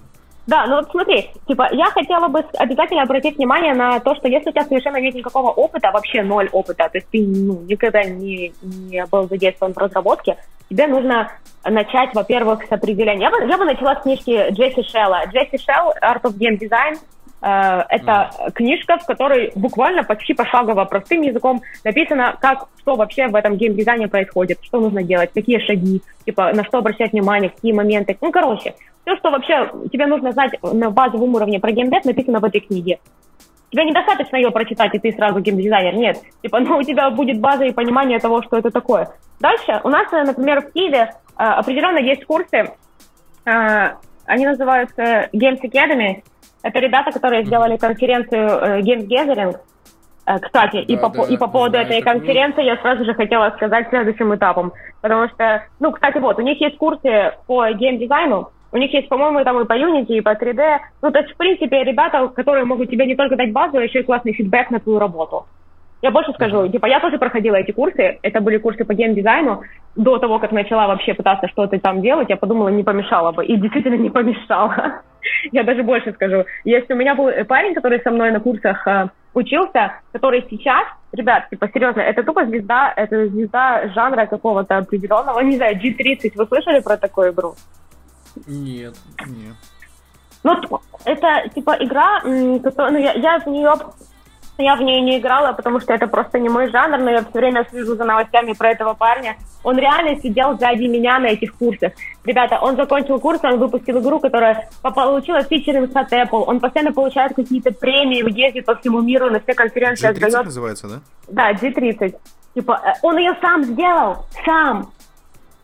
Да, ну вот смотри, типа, я хотела бы обязательно обратить внимание на то, что если у тебя совершенно нет никакого опыта, вообще ноль опыта, то есть ты ну, никогда не, не был задействован в разработке, тебе нужно начать, во-первых, с определения. Я бы, я бы начала с книжки Джесси Шелла. Джесси Шелл, Art of Game Design, это mm. книжка, в которой буквально почти пошагово, простым языком написано, как, что вообще в этом геймдизайне происходит, что нужно делать, какие шаги, типа, на что обращать внимание, какие моменты. Ну, короче, все, что вообще тебе нужно знать на базовом уровне про геймдев, написано в этой книге. Тебе недостаточно ее прочитать, и ты сразу геймдизайнер. Нет. Типа, ну, у тебя будет база и понимание того, что это такое. Дальше у нас, например, в Киеве э, определенно есть курсы, э, они называются Games Academy. Это ребята, которые сделали конференцию э, Games Gathering. Кстати, да, и, по, да, и по поводу знаю, этой конференции я сразу же хотела сказать следующим этапом. Потому что, ну, кстати, вот, у них есть курсы по геймдизайну, у них есть, по-моему, там и по Unity, и по 3D. Ну, то есть, в принципе, ребята, которые могут тебе не только дать базу, а еще и классный фидбэк на твою работу. Я больше скажу, типа, я тоже проходила эти курсы, это были курсы по геймдизайну. До того, как начала вообще пытаться что-то там делать, я подумала, не помешало бы. И действительно не помешало. я даже больше скажу. Если у меня был парень, который со мной на курсах э, учился, который сейчас, ребят, типа, серьезно, это тупо звезда, это звезда жанра какого-то определенного, не знаю, G30. Вы слышали про такую игру? Нет, нет. Ну, это типа игра, которая, ну, я, я в нее я в нее не играла, потому что это просто не мой жанр, но я все время слежу за новостями про этого парня. Он реально сидел сзади меня на этих курсах. Ребята, он закончил курс, он выпустил игру, которая получила фичеринг от Apple. Он постоянно получает какие-то премии, ездит по всему миру, на все конференции. G30 отдает. называется, да? Да, G30. Типа, э, он ее сам сделал, сам.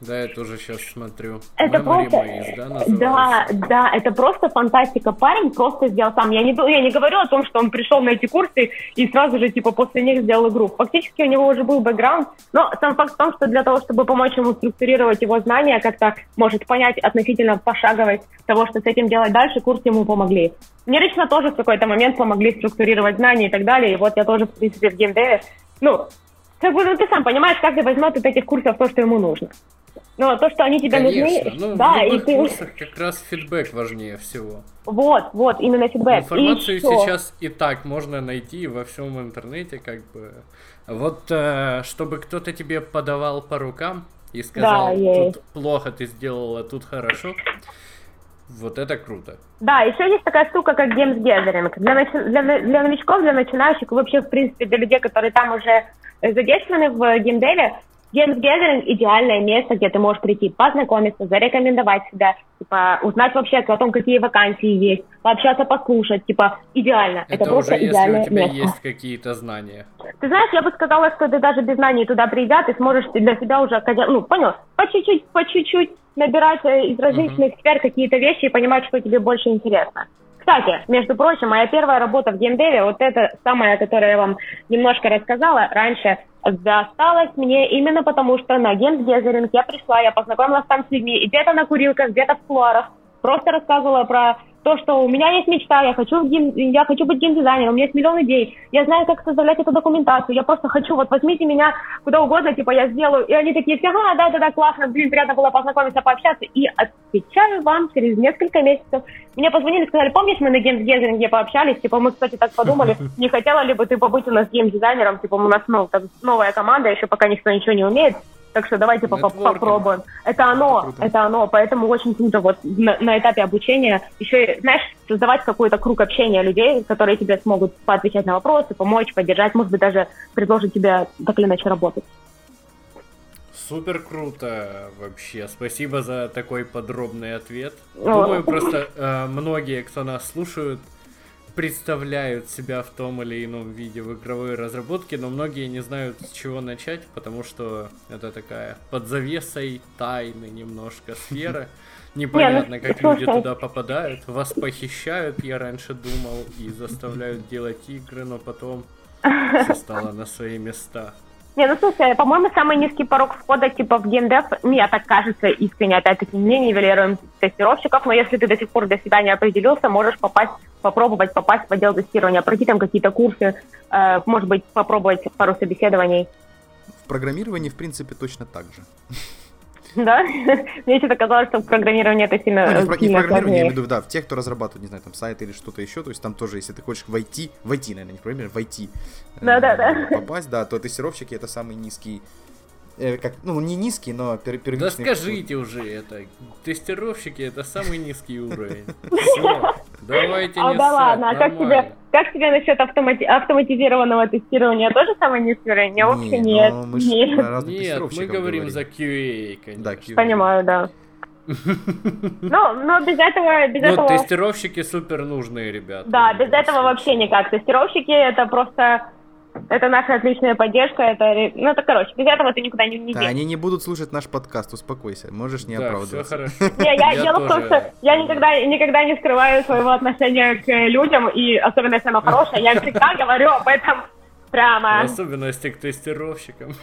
Да, я тоже сейчас смотрю. Это Memory просто... Maze, да, Да, да, это просто фантастика. Парень просто сделал сам. Я не, я не говорю о том, что он пришел на эти курсы и сразу же, типа, после них сделал игру. Фактически у него уже был бэкграунд, но сам факт в том, что для того, чтобы помочь ему структурировать его знания, как-то может понять относительно пошаговость того, что с этим делать дальше, курсы ему помогли. Мне лично тоже в какой-то момент помогли структурировать знания и так далее, и вот я тоже, в принципе, в геймдеве, ну, как бы, ну, ты сам понимаешь, каждый возьмет от этих курсов то, что ему нужно. Но то, что они тебе Конечно. нужны... Ну, да, в и ты... курсах как раз фидбэк важнее всего. Вот, вот, именно фидбэк. Информацию и сейчас и так можно найти во всем интернете, как бы. Вот, э, чтобы кто-то тебе подавал по рукам и сказал, да, тут плохо ты сделала, тут хорошо. Вот это круто. Да, еще есть такая штука, как Games Gathering. Для, для, для новичков, для начинающих, вообще, в принципе, для людей, которые там уже задействованы в геймдеве, Games Gathering – идеальное место, где ты можешь прийти познакомиться, зарекомендовать себя, типа, узнать вообще о том, какие вакансии есть, пообщаться, послушать, типа, идеально. Это, Это просто уже идеальное если у тебя место. есть какие-то знания. Ты знаешь, я бы сказала, что ты даже без знаний туда придя, ты сможешь для себя уже, ну, понял, по чуть-чуть, по чуть-чуть набирать э, из различных uh-huh. сфер какие-то вещи и понимать, что тебе больше интересно. Кстати, между прочим, моя первая работа в геймдеве, вот это самая, которую я вам немножко рассказала раньше, досталась мне именно потому, что на геймс я пришла, я познакомилась там с людьми, где-то на курилках, где-то в кулуарах, просто рассказывала про то, что у меня есть мечта, я хочу, я хочу быть геймдизайнером, у меня есть миллион идей, я знаю, как составлять эту документацию, я просто хочу, вот возьмите меня куда угодно, типа я сделаю. И они такие все, ага, да-да-да, классно, блин, приятно было познакомиться, пообщаться. И отвечаю вам через несколько месяцев. Мне позвонили, сказали, помнишь, мы на геймдизайнинге пообщались, типа мы, кстати, так подумали, не хотела ли бы ты побыть у нас геймдизайнером, типа у нас ну, новая команда, еще пока никто ничего не умеет, так что давайте по попробуем. Это оно, это, это оно. Поэтому очень круто вот на, на этапе обучения еще, знаешь, создавать какой-то круг общения людей, которые тебе смогут поотвечать на вопросы, помочь, поддержать, может быть, даже предложить тебе так или иначе работать. Супер круто вообще. Спасибо за такой подробный ответ. Думаю, просто э, многие, кто нас слушают, представляют себя в том или ином виде в игровой разработке, но многие не знают, с чего начать, потому что это такая под завесой тайны немножко сфера. Непонятно, как люди туда попадают. Вас похищают, я раньше думал, и заставляют делать игры, но потом все стало на свои места. Не, ну слушай, по-моему, самый низкий порог входа типа в геймдев, мне так кажется искренне, опять-таки, не нивелируем тестировщиков, но если ты до сих пор для себя не определился, можешь попасть, попробовать попасть в отдел тестирования, пройти там какие-то курсы, э, может быть, попробовать пару собеседований. В программировании, в принципе, точно так же. Да? Мне что-то казалось, что в программировании это сильно ну, не, в, не в программировании, я имею в виду, да, в тех, кто разрабатывает, не знаю, там, сайт или что-то еще, то есть там тоже, если ты хочешь войти, войти, наверное, не в программирование, войти, да, да, да. попасть, да, то тестировщики это самый низкий э, как, ну, не низкий, но пер первичный. Да скажите уже это. Тестировщики это самый низкий уровень. Давайте не А да ладно, а как тебе, как тебе насчет автомати автоматизированного тестирования? Тоже низкий уровень? А вообще нет. Ну, мы нет. Нет, мы говорим за QA, конечно. Да, QA. Понимаю, да. Ну, но без этого... Без но этого... тестировщики супер нужные ребята. Да, без этого вообще никак. Тестировщики это просто это наша отличная поддержка, это, ну, это, короче, без этого ты никуда не, не Да, они не будут слушать наш подкаст, успокойся, можешь не да, оправдываться. Не, я, дело в том, что я никогда, никогда не скрываю своего отношения к людям, и особенно если оно хорошее, я всегда говорю об этом прямо. В особенности к тестировщикам.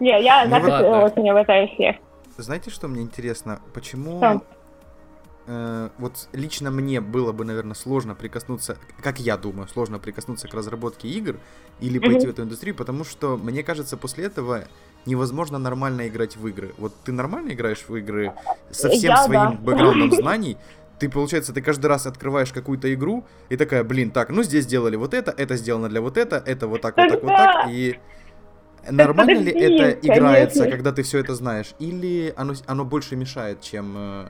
Не, я ну, очень уважаю всех. Знаете, что мне интересно? Почему э, вот лично мне было бы, наверное, сложно прикоснуться, как я думаю, сложно прикоснуться к разработке игр или пойти mm-hmm. в эту индустрию, потому что мне кажется, после этого невозможно нормально играть в игры. Вот ты нормально играешь в игры со всем я, своим да. бэкграундом знаний, ты, получается, ты каждый раз открываешь какую-то игру и такая, блин, так, ну здесь сделали вот это, это сделано для вот это, это вот так, вот так, вот так, и нормально ли это играется, когда ты все это знаешь, или оно, оно больше мешает, чем э,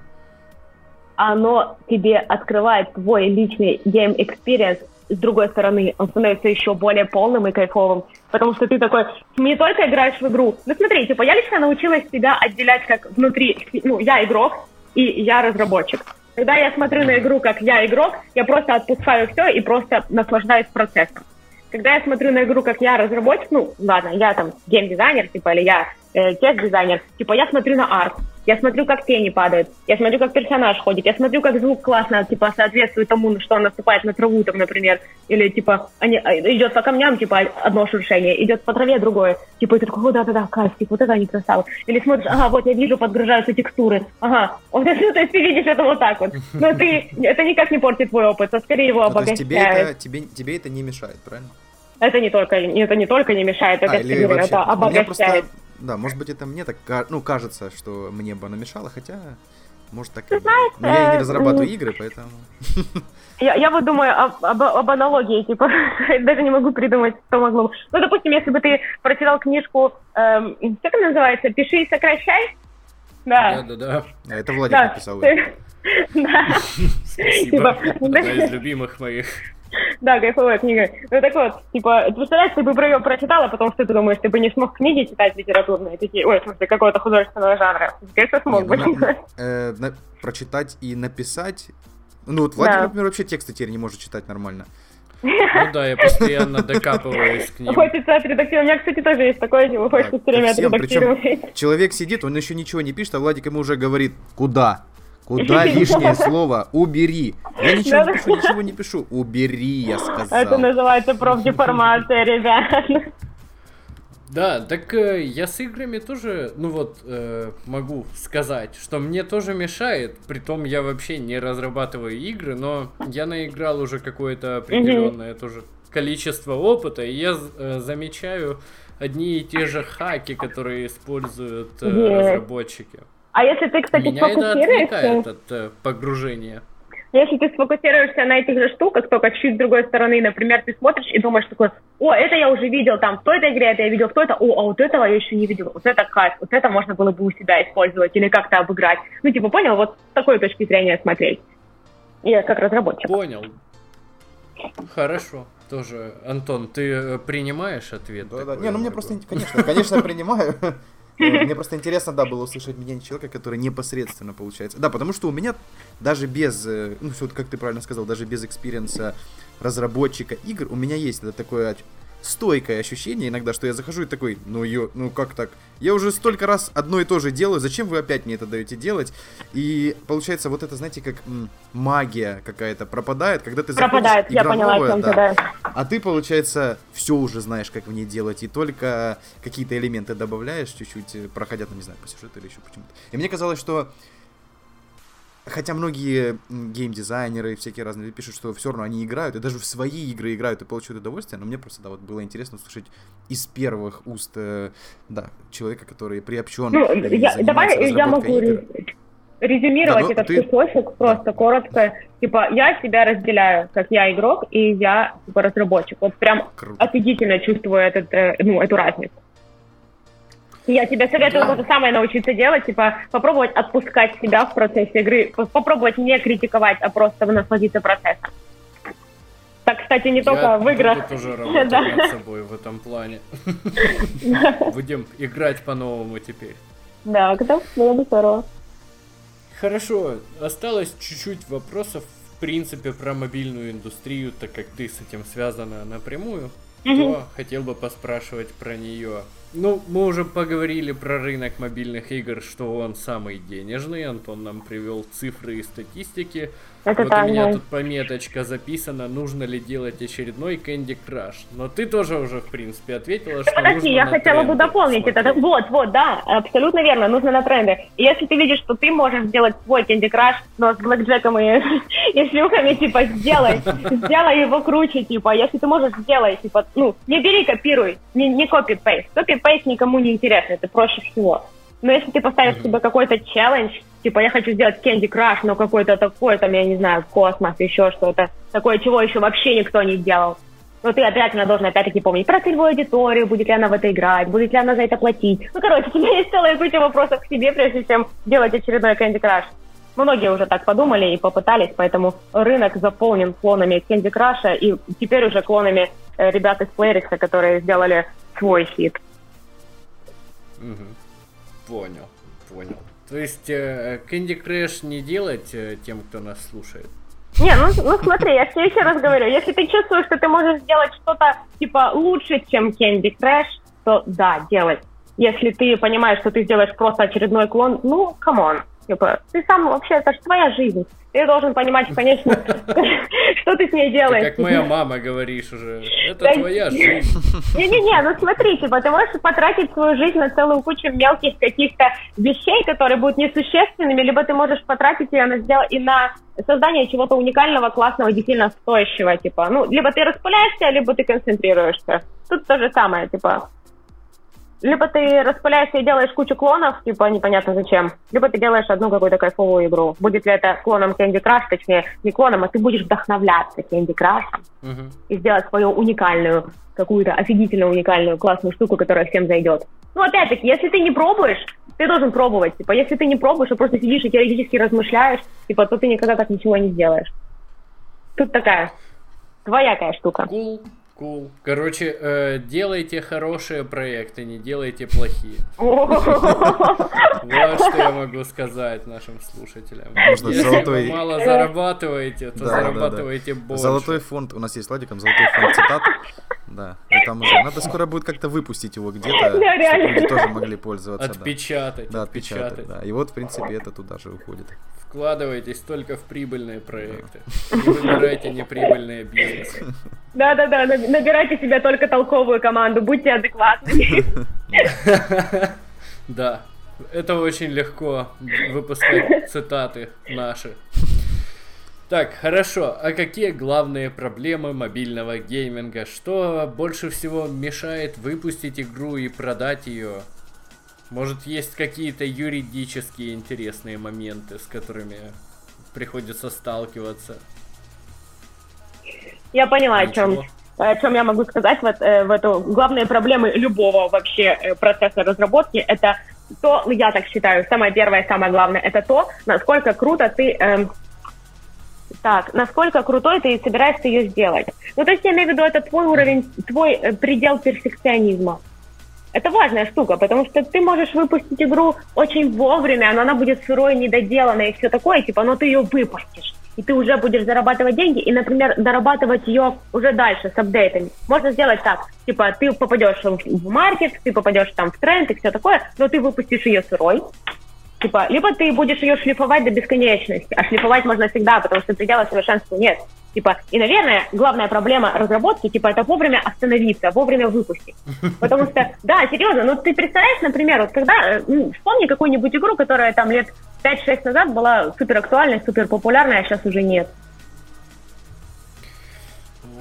оно тебе открывает твой личный game experience с другой стороны, он становится еще более полным и кайфовым, потому что ты такой, не только играешь в игру, ну смотри, типа я лично научилась себя отделять как внутри, ну я игрок и я разработчик. Когда я смотрю на игру как я игрок, я просто отпускаю все и просто наслаждаюсь процессом. Когда я смотрю на игру как я разработчик, ну ладно, я там геймдизайнер, типа, или я э, тест-дизайнер, типа я смотрю на арт, я смотрю, как тени падают. Я смотрю, как персонаж ходит. Я смотрю, как звук классно, типа, соответствует тому, что он наступает на траву, там, например. Или, типа, они, а, идет по камням, типа, одно шуршение, идет по траве другое. Типа, и ты такой, да-да-да, кайф, типа, вот это они красавы. Или смотришь, ага, вот я вижу, подгружаются текстуры. Ага, вот, ну, то есть ты видишь это вот так вот. Но ты, это никак не портит твой опыт, а скорее его обогащает. Ну, то есть тебе это, тебе, тебе это не мешает, правильно? Это не только, это не только не мешает, это, а, или вообще, это обогащает. Просто да, может быть, это мне так, ну, кажется, что мне бы оно мешало, хотя, может, так и Знаешь, Но я и не разрабатываю игры, поэтому... Я, я вот думаю об, об, об аналогии, типа, даже не могу придумать, что могло бы. Ну, допустим, если бы ты прочитал книжку, эм, как она называется, «Пиши и сокращай», да. Да, да, да. А это Владик да. написал. Да. Спасибо. Типа, Одна из любимых моих Да, кайфовая книга. Ну так вот, типа, ты представляешь, ты бы про ее прочитала, потом что ты думаешь, ты бы не смог книги читать литературные, такие, ой, в смысле, какого-то художественного жанра. Конечно, смог бы. Э, прочитать и написать. Ну вот Владимир, например, вообще тексты теперь не может читать нормально. Ну да, я постоянно докапываюсь к ним. Хочется отредактировать. У меня, кстати, тоже есть такое, чего хочется все время отредактировать. Человек сидит, он еще ничего не пишет, а Владик ему уже говорит, куда? Куда лишнее слово? Убери. Я ничего не пишу, ничего не пишу. Убери, я сказал. Это называется профдеформация, ребят. Да, так э, я с играми тоже, ну вот, э, могу сказать, что мне тоже мешает. Притом я вообще не разрабатываю игры, но я наиграл уже какое-то определенное mm-hmm. тоже количество опыта, и я э, замечаю одни и те же хаки, которые используют э, yeah. разработчики. А если ты, кстати, Меня сфокусируешься... это отвлекает от э, погружения. Если ты сфокусируешься на этих же штуках, только чуть с другой стороны, например, ты смотришь и думаешь такой, о, это я уже видел там в той-то игре, это я видел в той-то, о, а вот этого я еще не видел, вот это кайф, вот это можно было бы у себя использовать или как-то обыграть. Ну, типа, понял, вот с такой точки зрения смотреть. Я как разработчик. Понял. Хорошо. Тоже, Антон, ты э, принимаешь ответ? Да, да. Не, ну мне просто, конечно, конечно, принимаю. Мне просто интересно, да, было услышать мнение человека, который непосредственно получается. Да, потому что у меня даже без, э, ну, все, как ты правильно сказал, даже без experience а разработчика игр, у меня есть это такое стойкое ощущение иногда, что я захожу и такой, ну, ё, ну как так? Я уже столько раз одно и то же делаю, зачем вы опять мне это даете делать? И получается вот это, знаете, как м, магия какая-то пропадает, когда ты пропадает, я поняла, новая, да, да. а ты, получается, все уже знаешь, как в ней делать, и только какие-то элементы добавляешь чуть-чуть, проходя, там, не знаю, по сюжету или еще почему-то. И мне казалось, что Хотя многие геймдизайнеры и всякие разные пишут, что все равно они играют, и даже в свои игры играют и получают удовольствие, но мне просто, да, вот было интересно услышать из первых уст, э, да, человека, который приобщен. Ну, я, давай я могу игр. резюмировать да, ну, этот ты... кусочек просто да. коротко. Типа, я себя разделяю, как я игрок, и я, типа, разработчик. Вот прям Круто. офигительно чувствую этот, э, ну, эту разницу. Я тебе советую да. то же самое научиться делать, типа попробовать отпускать себя в процессе игры, попробовать не критиковать, а просто насладиться процессом. Так, кстати, не только Я в играх. тоже работать да. над собой в этом плане. Будем играть по-новому теперь. Да, это было бы здорово. Хорошо, осталось чуть-чуть вопросов, в принципе, про мобильную индустрию, так как ты с этим связана напрямую, то хотел бы поспрашивать про нее. Ну, мы уже поговорили про рынок мобильных игр, что он самый денежный. Антон нам привел цифры и статистики. Это вот так, у меня да. тут пометочка записана, нужно ли делать очередной Candy Crush. Но ты тоже уже, в принципе, ответила, что Подожди, нужно я хотела бы дополнить смотреть. это. Вот, вот, да, абсолютно верно, нужно на тренды. И если ты видишь, что ты можешь сделать свой Candy Crush, но с блэкджеком и, и шлюхами, типа, сделай, сделай его круче, типа, если ты можешь, сделай, типа, ну, не бери, копируй, не, не копи-пейст. Копи-пейст никому не интересно, это проще всего. Но если ты поставишь себе какой-то челлендж, типа, я хочу сделать Candy Crush, но какой-то такой, там, я не знаю, космос, еще что-то, такое, чего еще вообще никто не сделал. Но ты обязательно должен опять-таки помнить про целевую аудиторию, будет ли она в это играть, будет ли она за это платить. Ну, короче, у тебя есть целая куча вопросов к себе, прежде чем делать очередной Candy Crush. Многие уже так подумали и попытались, поэтому рынок заполнен клонами Candy Crush и теперь уже клонами э, ребят из Playrix, которые сделали свой хит. Угу. Понял, понял. То есть э, Candy Crush не делать э, тем, кто нас слушает? Не, ну, ну смотри, я тебе еще раз говорю, если ты чувствуешь, что ты можешь сделать что-то типа лучше, чем Candy Crush, то да, делай. Если ты понимаешь, что ты сделаешь просто очередной клон, ну, come on. Типа, ты сам вообще, это же твоя жизнь. Ты должен понимать, конечно, что ты с ней делаешь. как моя мама говоришь уже. Это твоя жизнь. Не-не-не, ну смотри, типа, ты можешь потратить свою жизнь на целую кучу мелких каких-то вещей, которые будут несущественными, либо ты можешь потратить ее на сдел... и на создание чего-то уникального, классного, действительно стоящего, типа, ну, либо ты распыляешься, либо ты концентрируешься. Тут то же самое, типа, либо ты распыляешься и делаешь кучу клонов, типа непонятно зачем, либо ты делаешь одну какую-то кайфовую игру. Будет ли это клоном Candy Crush, точнее, не клоном, а ты будешь вдохновляться Candy Crush uh-huh. и сделать свою уникальную, какую-то офигительно уникальную классную штуку, которая всем зайдет. Ну, опять-таки, если ты не пробуешь, ты должен пробовать. Типа, если ты не пробуешь, а просто сидишь и теоретически размышляешь, типа, то ты никогда так ничего не сделаешь. Тут такая Двоякая штука. Cool. Cool. Короче, э, делайте хорошие проекты, не делайте плохие. Вот что я могу сказать нашим слушателям. Если вы мало зарабатываете, то зарабатывайте больше. Золотой фонд, у нас есть Владиком, золотой фонд цитат. Да, и там уже надо скоро будет как-то выпустить его где-то, чтобы люди тоже могли пользоваться. Отпечатать. Да, отпечатать. Да, и вот, в принципе, это туда же уходит. Вкладывайтесь только в прибыльные проекты. Не выбирайте неприбыльные бизнесы. Да-да-да, набирайте себе только толковую команду, будьте адекватными. Да, это очень легко выпускать цитаты наши. Так, хорошо. А какие главные проблемы мобильного гейминга? Что больше всего мешает выпустить игру и продать ее? Может, есть какие-то юридические интересные моменты, с которыми приходится сталкиваться? Я поняла, о чем, о чем я могу сказать в, э, в эту. Главные проблемы любого вообще э, процесса разработки — это то, я так считаю, самое первое, самое главное, это то, насколько круто ты... Так, насколько крутой ты собираешься ее сделать. Ну, то есть я имею в виду, это твой уровень, твой э, предел перфекционизма. Это важная штука, потому что ты можешь выпустить игру очень вовремя, но она будет сырой, недоделанной и все такое, типа, но ты ее выпустишь. И ты уже будешь зарабатывать деньги и, например, дорабатывать ее уже дальше с апдейтами. Можно сделать так, типа, ты попадешь в маркет, ты попадешь там в тренд и все такое, но ты выпустишь ее сырой, Типа, либо ты будешь ее шлифовать до бесконечности, а шлифовать можно всегда, потому что предела совершенства нет. Типа, и, наверное, главная проблема разработки, типа, это вовремя остановиться, вовремя выпустить. Потому что, да, серьезно, ну ты представляешь, например, вот когда, э, ну, вспомни какую-нибудь игру, которая там лет 5-6 назад была супер актуальной, супер популярной, а сейчас уже нет.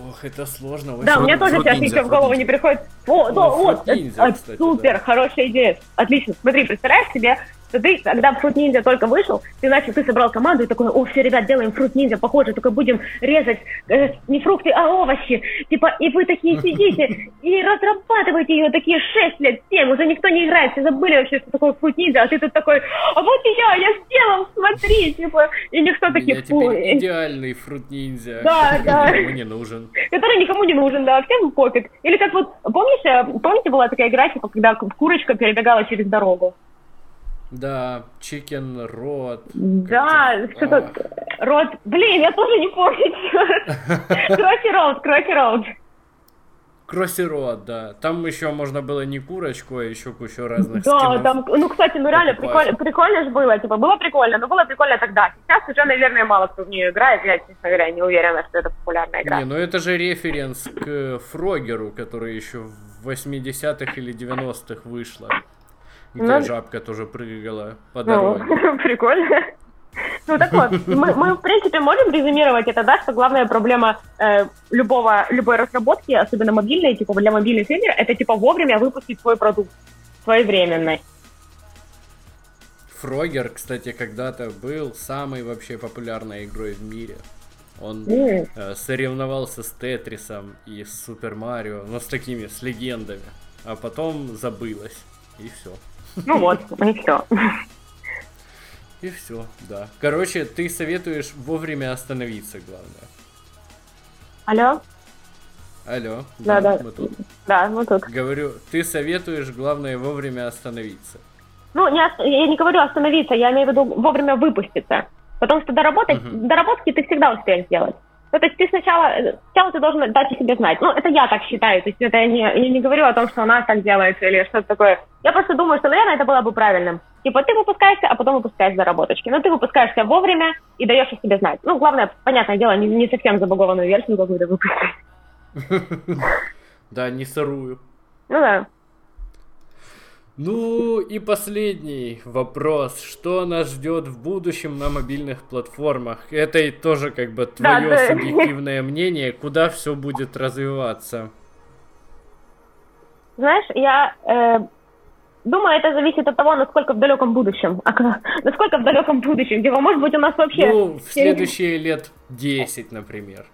Ох, это сложно. Да, мне тоже сейчас ничего в голову не приходит. О, да, вот, супер, хорошая идея. Отлично. Смотри, представляешь себе, что ты, когда Fruit Ninja только вышел, ты начал, ты собрал команду и такой, о, все, ребят, делаем Fruit Ninja, похоже, только будем резать э, не фрукты, а овощи. Типа, и вы такие сидите и разрабатываете ее такие 6 лет, 7, уже никто не играет, все забыли вообще, что такое Fruit Ninja, а ты тут такой, а вот и я, я сделал, смотри, типа, и никто такие, теперь идеальный Fruit Ninja, да, да. никому не нужен. Который никому не нужен, да, всем пофиг. Или как вот, помнишь, э, помните, была такая игра, типа, когда курочка перебегала через дорогу? Да, Chicken Рот. Да, что-то... Рот... Блин, я тоже не помню. Кросси Роуд, Кросси Роуд. Кросси Роуд, да. Там еще можно было не курочку, а еще кучу разных Да, скинов там, ну, кстати, ну реально прикольно, прикольно же было, типа, было прикольно, но было прикольно тогда. Сейчас уже, наверное, мало кто в нее играет, я, честно говоря, не уверена, что это популярная игра. Не, ну это же референс к Фрогеру, который еще в 80-х или 90-х вышла где ну, жабка тоже прыгала по дороге. Ну, прикольно. Ну так вот, мы, мы в принципе можем резюмировать это, да, что главная проблема э, любого, любой разработки, особенно мобильной, типа для мобильных игр, это типа вовремя выпустить свой продукт своевременный. Фрогер, кстати, когда-то был самой вообще популярной игрой в мире. Он mm. э, соревновался с Тетрисом и с Супер Марио, но с такими, с легендами. А потом забылось, и все. Ну вот, и все. И все, да. Короче, ты советуешь вовремя остановиться, главное. Алло? Алло. Да, да. Мы тут. Да, мы тут. Говорю, ты советуешь, главное, вовремя остановиться. Ну, не, я не говорю остановиться, я имею в виду вовремя выпуститься. Потому что доработать, uh-huh. доработки ты всегда успеешь сделать. Ну, то есть ты сначала, сначала ты должен дать о себе знать. Ну, это я так считаю, то есть это я не, я не говорю о том, что у нас так делается или что-то такое. Я просто думаю, что, наверное, это было бы правильным. Типа ты выпускаешься, а потом выпускаешь заработочки. Но ты выпускаешься вовремя и даешь о себе знать. Ну, главное, понятное дело, не, не совсем забагованную версию какую-то выпустить. Да, не сырую. Ну да. Ну и последний вопрос. Что нас ждет в будущем на мобильных платформах? Это тоже как бы твое да, субъективное мнение, куда все будет развиваться. Знаешь, я э, думаю, это зависит от того, насколько в далеком будущем. А, насколько в далеком будущем, типа, может быть, у нас вообще... Ну, в следующие лет 10, например.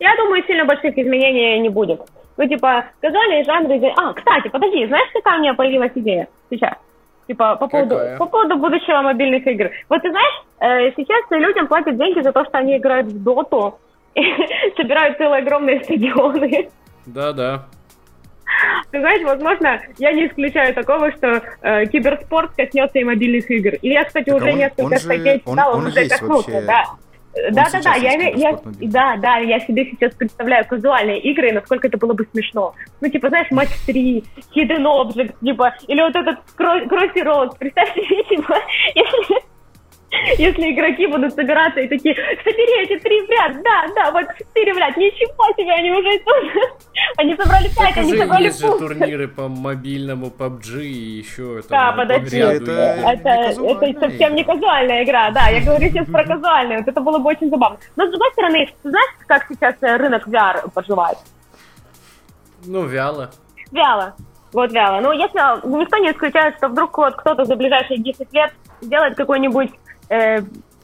Я думаю, сильно больших изменений не будет. Ну, типа, казуальные жанры... А, кстати, подожди, знаешь, какая у меня появилась идея сейчас? Типа, по поводу, по поводу будущего мобильных игр. Вот ты знаешь, э, сейчас людям платят деньги за то, что они играют в доту, собирают целые огромные стадионы. Да-да. Ты знаешь, возможно, я не исключаю такого, что э, киберспорт коснется и мобильных игр. И я, кстати, так уже он, несколько он статей читала, он, он вообще... да. Да, да, да, я, я, да, да, я себе сейчас представляю казуальные игры, насколько это было бы смешно. Ну, типа, знаешь, матч 3, Hidden Object, типа, или вот этот Crossy Road. Представьте себе, типа, если Если игроки будут собираться и такие, собери эти три в ряд, да, да, вот четыре в ряд, ничего себе, они уже тут. Они собрали пять, они собрали есть же турниры по мобильному PUBG и еще это. Да, подожди, это, это, это совсем не казуальная игра, да, я говорю сейчас про казуальную, вот это было бы очень забавно. Но с другой стороны, знаешь, как сейчас рынок VR поживает? Ну, вяло. Вяло. Вот вяло. Ну, если никто не исключает, что вдруг вот кто-то за ближайшие 10 лет сделает какой-нибудь э,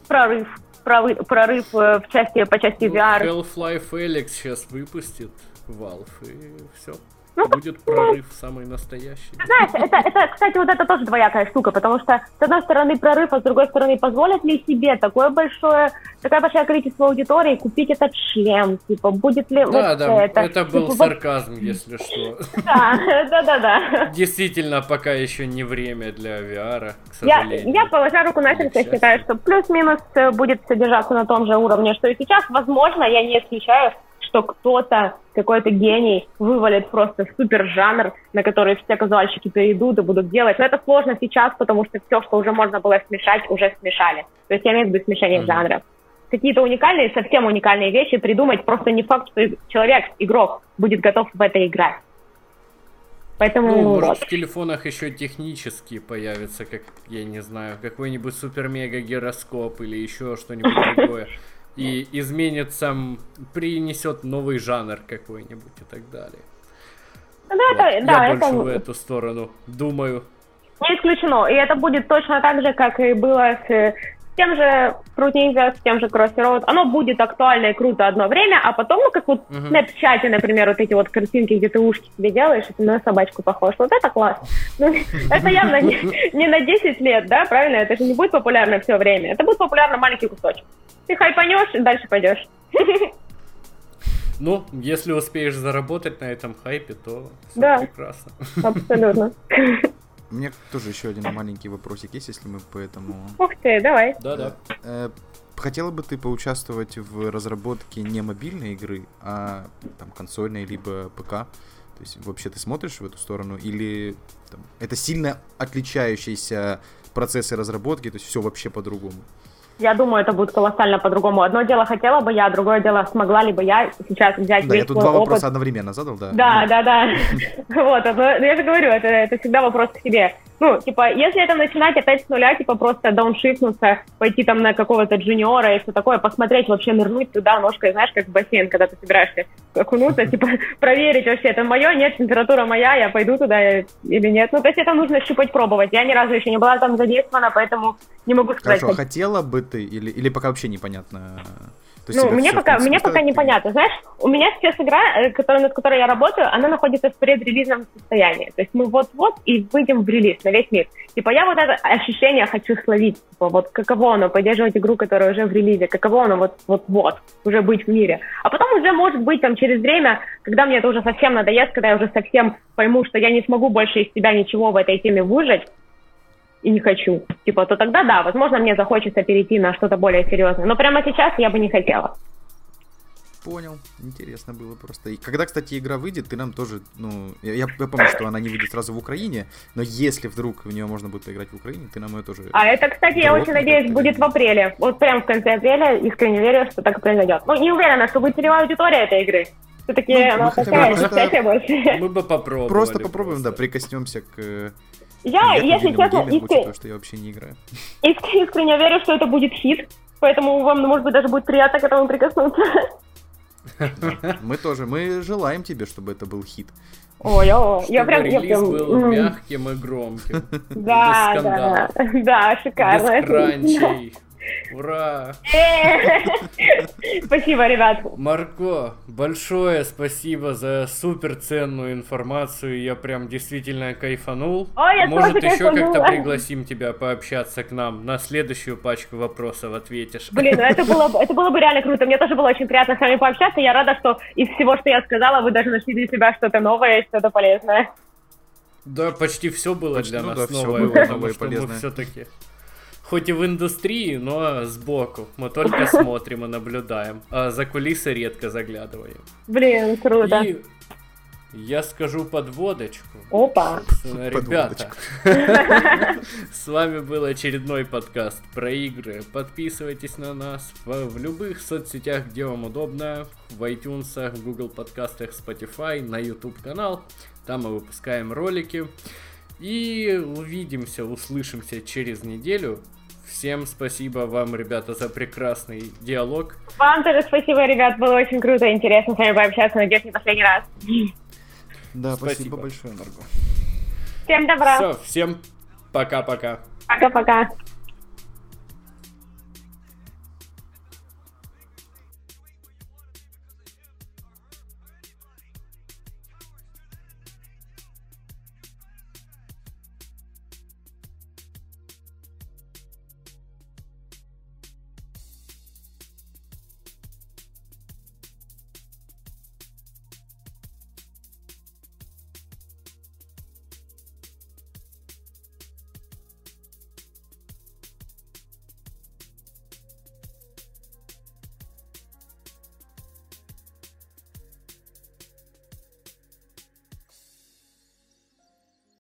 прорыв, прорыв, прорыв э, в части, по части ну, VR. Half-Life Alyx сейчас выпустит Valve, и все. Ну, Будет ну, прорыв самый настоящий. Знаешь, это, это, кстати, вот это тоже двоякая штука, потому что, с одной стороны, прорыв, а с другой стороны, позволят ли себе такое большое, такое большое количество аудитории купить этот шлем? Типа, будет ли да, вот да, это? это был типа, сарказм, если что. Да, да, да, да. Действительно, пока еще не время для VR, к сожалению. Я, я положа руку на сердце, считаю, что плюс-минус э, будет содержаться на том же уровне, что и сейчас. Возможно, я не исключаю, что кто-то, какой-то гений вывалит просто супер жанр, на который все казуальщики перейдут и будут делать. Но это сложно сейчас, потому что все, что уже можно было смешать, уже смешали. То есть я имею в виду смешение mm-hmm. жанров. Какие-то уникальные, совсем уникальные вещи придумать просто не факт, что человек, игрок, будет готов в это играть. Поэтому, ну, может, вот. в телефонах еще технические появятся, как, я не знаю, какой-нибудь супер-мега-гироскоп или еще что-нибудь другое и изменится, принесет новый жанр какой-нибудь и так далее. Да, вот. это, да, Я это... больше в эту сторону думаю. Не исключено. И это будет точно так же, как и было с тем же Fruit Ninja, с тем же Crossy Оно будет актуально и круто одно время, а потом, ну, как вот uh-huh. в Snapchat, например, вот эти вот картинки, где ты ушки себе делаешь, и ты на собачку похож. Вот это классно. Ну, это явно не, не на 10 лет, да, правильно? Это же не будет популярно все время. Это будет популярно маленький кусочек. Ты хайпанешь, и дальше пойдешь. Ну, если успеешь заработать на этом хайпе, то все да, прекрасно. Абсолютно. У меня тоже еще один маленький вопросик есть, если мы по этому... Ух ты, давай. Да-да. Э, хотела бы ты поучаствовать в разработке не мобильной игры, а там консольной, либо ПК? То есть вообще ты смотришь в эту сторону? Или там, это сильно отличающиеся процессы разработки, то есть все вообще по-другому? Я думаю, это будет колоссально по-другому. Одно дело хотела бы я, другое дело смогла ли бы я сейчас взять Да, я тут два опыт. вопроса одновременно задал, да? Да, да, да. Вот, я же говорю, это всегда вопрос к себе. Ну, типа, если это начинать опять с нуля, типа, просто дауншифнуться, пойти там на какого-то джуниора и все такое, посмотреть, вообще нырнуть туда ножкой, знаешь, как в бассейн, когда ты собираешься окунуться, типа, проверить вообще, это мое, нет, температура моя, я пойду туда или нет. Ну, то есть это нужно щупать, пробовать. Я ни разу еще не была там задействована, поэтому не могу сказать. Хорошо, хотела бы ты или, или пока вообще непонятно? То ну, мне пока, мне пока непонятно. Знаешь, у меня сейчас игра, э, которая, над которой я работаю, она находится в предрелизном состоянии. То есть мы вот-вот и выйдем в релиз на весь мир. Типа я вот это ощущение хочу словить. Типа вот каково оно поддерживать игру, которая уже в релизе, каково оно вот-вот уже быть в мире. А потом уже может быть там через время, когда мне это уже совсем надоест, когда я уже совсем пойму, что я не смогу больше из себя ничего в этой теме выжать, и не хочу, типа, то тогда да, возможно, мне захочется перейти на что-то более серьезное. Но прямо сейчас я бы не хотела. Понял, интересно было просто. И когда, кстати, игра выйдет, ты нам тоже, ну, я, я, я помню, что она не выйдет сразу в Украине, но если вдруг в нее можно будет поиграть в Украине, ты нам ее тоже... А это, кстати, я очень надеюсь, будет в апреле. Вот прям в конце апреля, искренне верю, что так и произойдет. Ну, не уверена, что будет целевая аудитория этой игры. Все-таки ну, она такая, просто... больше. Мы бы попробовали. Просто попробуем, просто. да, прикоснемся к я, если честно, искренне... что я вообще не играю. Искренне верю, что это будет хит, поэтому вам, может быть, даже будет приятно к этому прикоснуться. Мы тоже, мы желаем тебе, чтобы это был хит. Ой, о, я прям... Релиз я прям... был мягким и громким. Да, да, да, шикарно. Без кранчей. Ура! Спасибо, ребят. Марко, большое спасибо за супер ценную информацию. Я прям действительно кайфанул. Ой, я Может, тоже еще кайфанула. как-то пригласим тебя пообщаться к нам. На следующую пачку вопросов ответишь. Блин, ну это было, бы- это было бы реально круто. Мне тоже было очень приятно с вами пообщаться. Я рада, что из всего, что я сказала, вы даже нашли для себя что-то новое и что-то полезное. Да, почти все было Почти, для ну нас да, новое, было потому новое и что мы полезное. все-таки хоть и в индустрии, но сбоку. Мы только смотрим и наблюдаем, а за кулисы редко заглядываем. Блин, круто. И я скажу подводочку. Опа. Собственно, Ребята, с вами был очередной подкаст про игры. Подписывайтесь на нас в, в любых соцсетях, где вам удобно. В iTunes, в Google подкастах, Spotify, на YouTube канал. Там мы выпускаем ролики. И увидимся, услышимся через неделю. Всем спасибо вам, ребята, за прекрасный диалог. Вам тоже спасибо, ребят. Было очень круто и интересно с вами пообщаться. Надеюсь, не последний раз. Да, Спасибо. спасибо большое, Марго. Всем добра. Все, всем пока-пока. Пока-пока.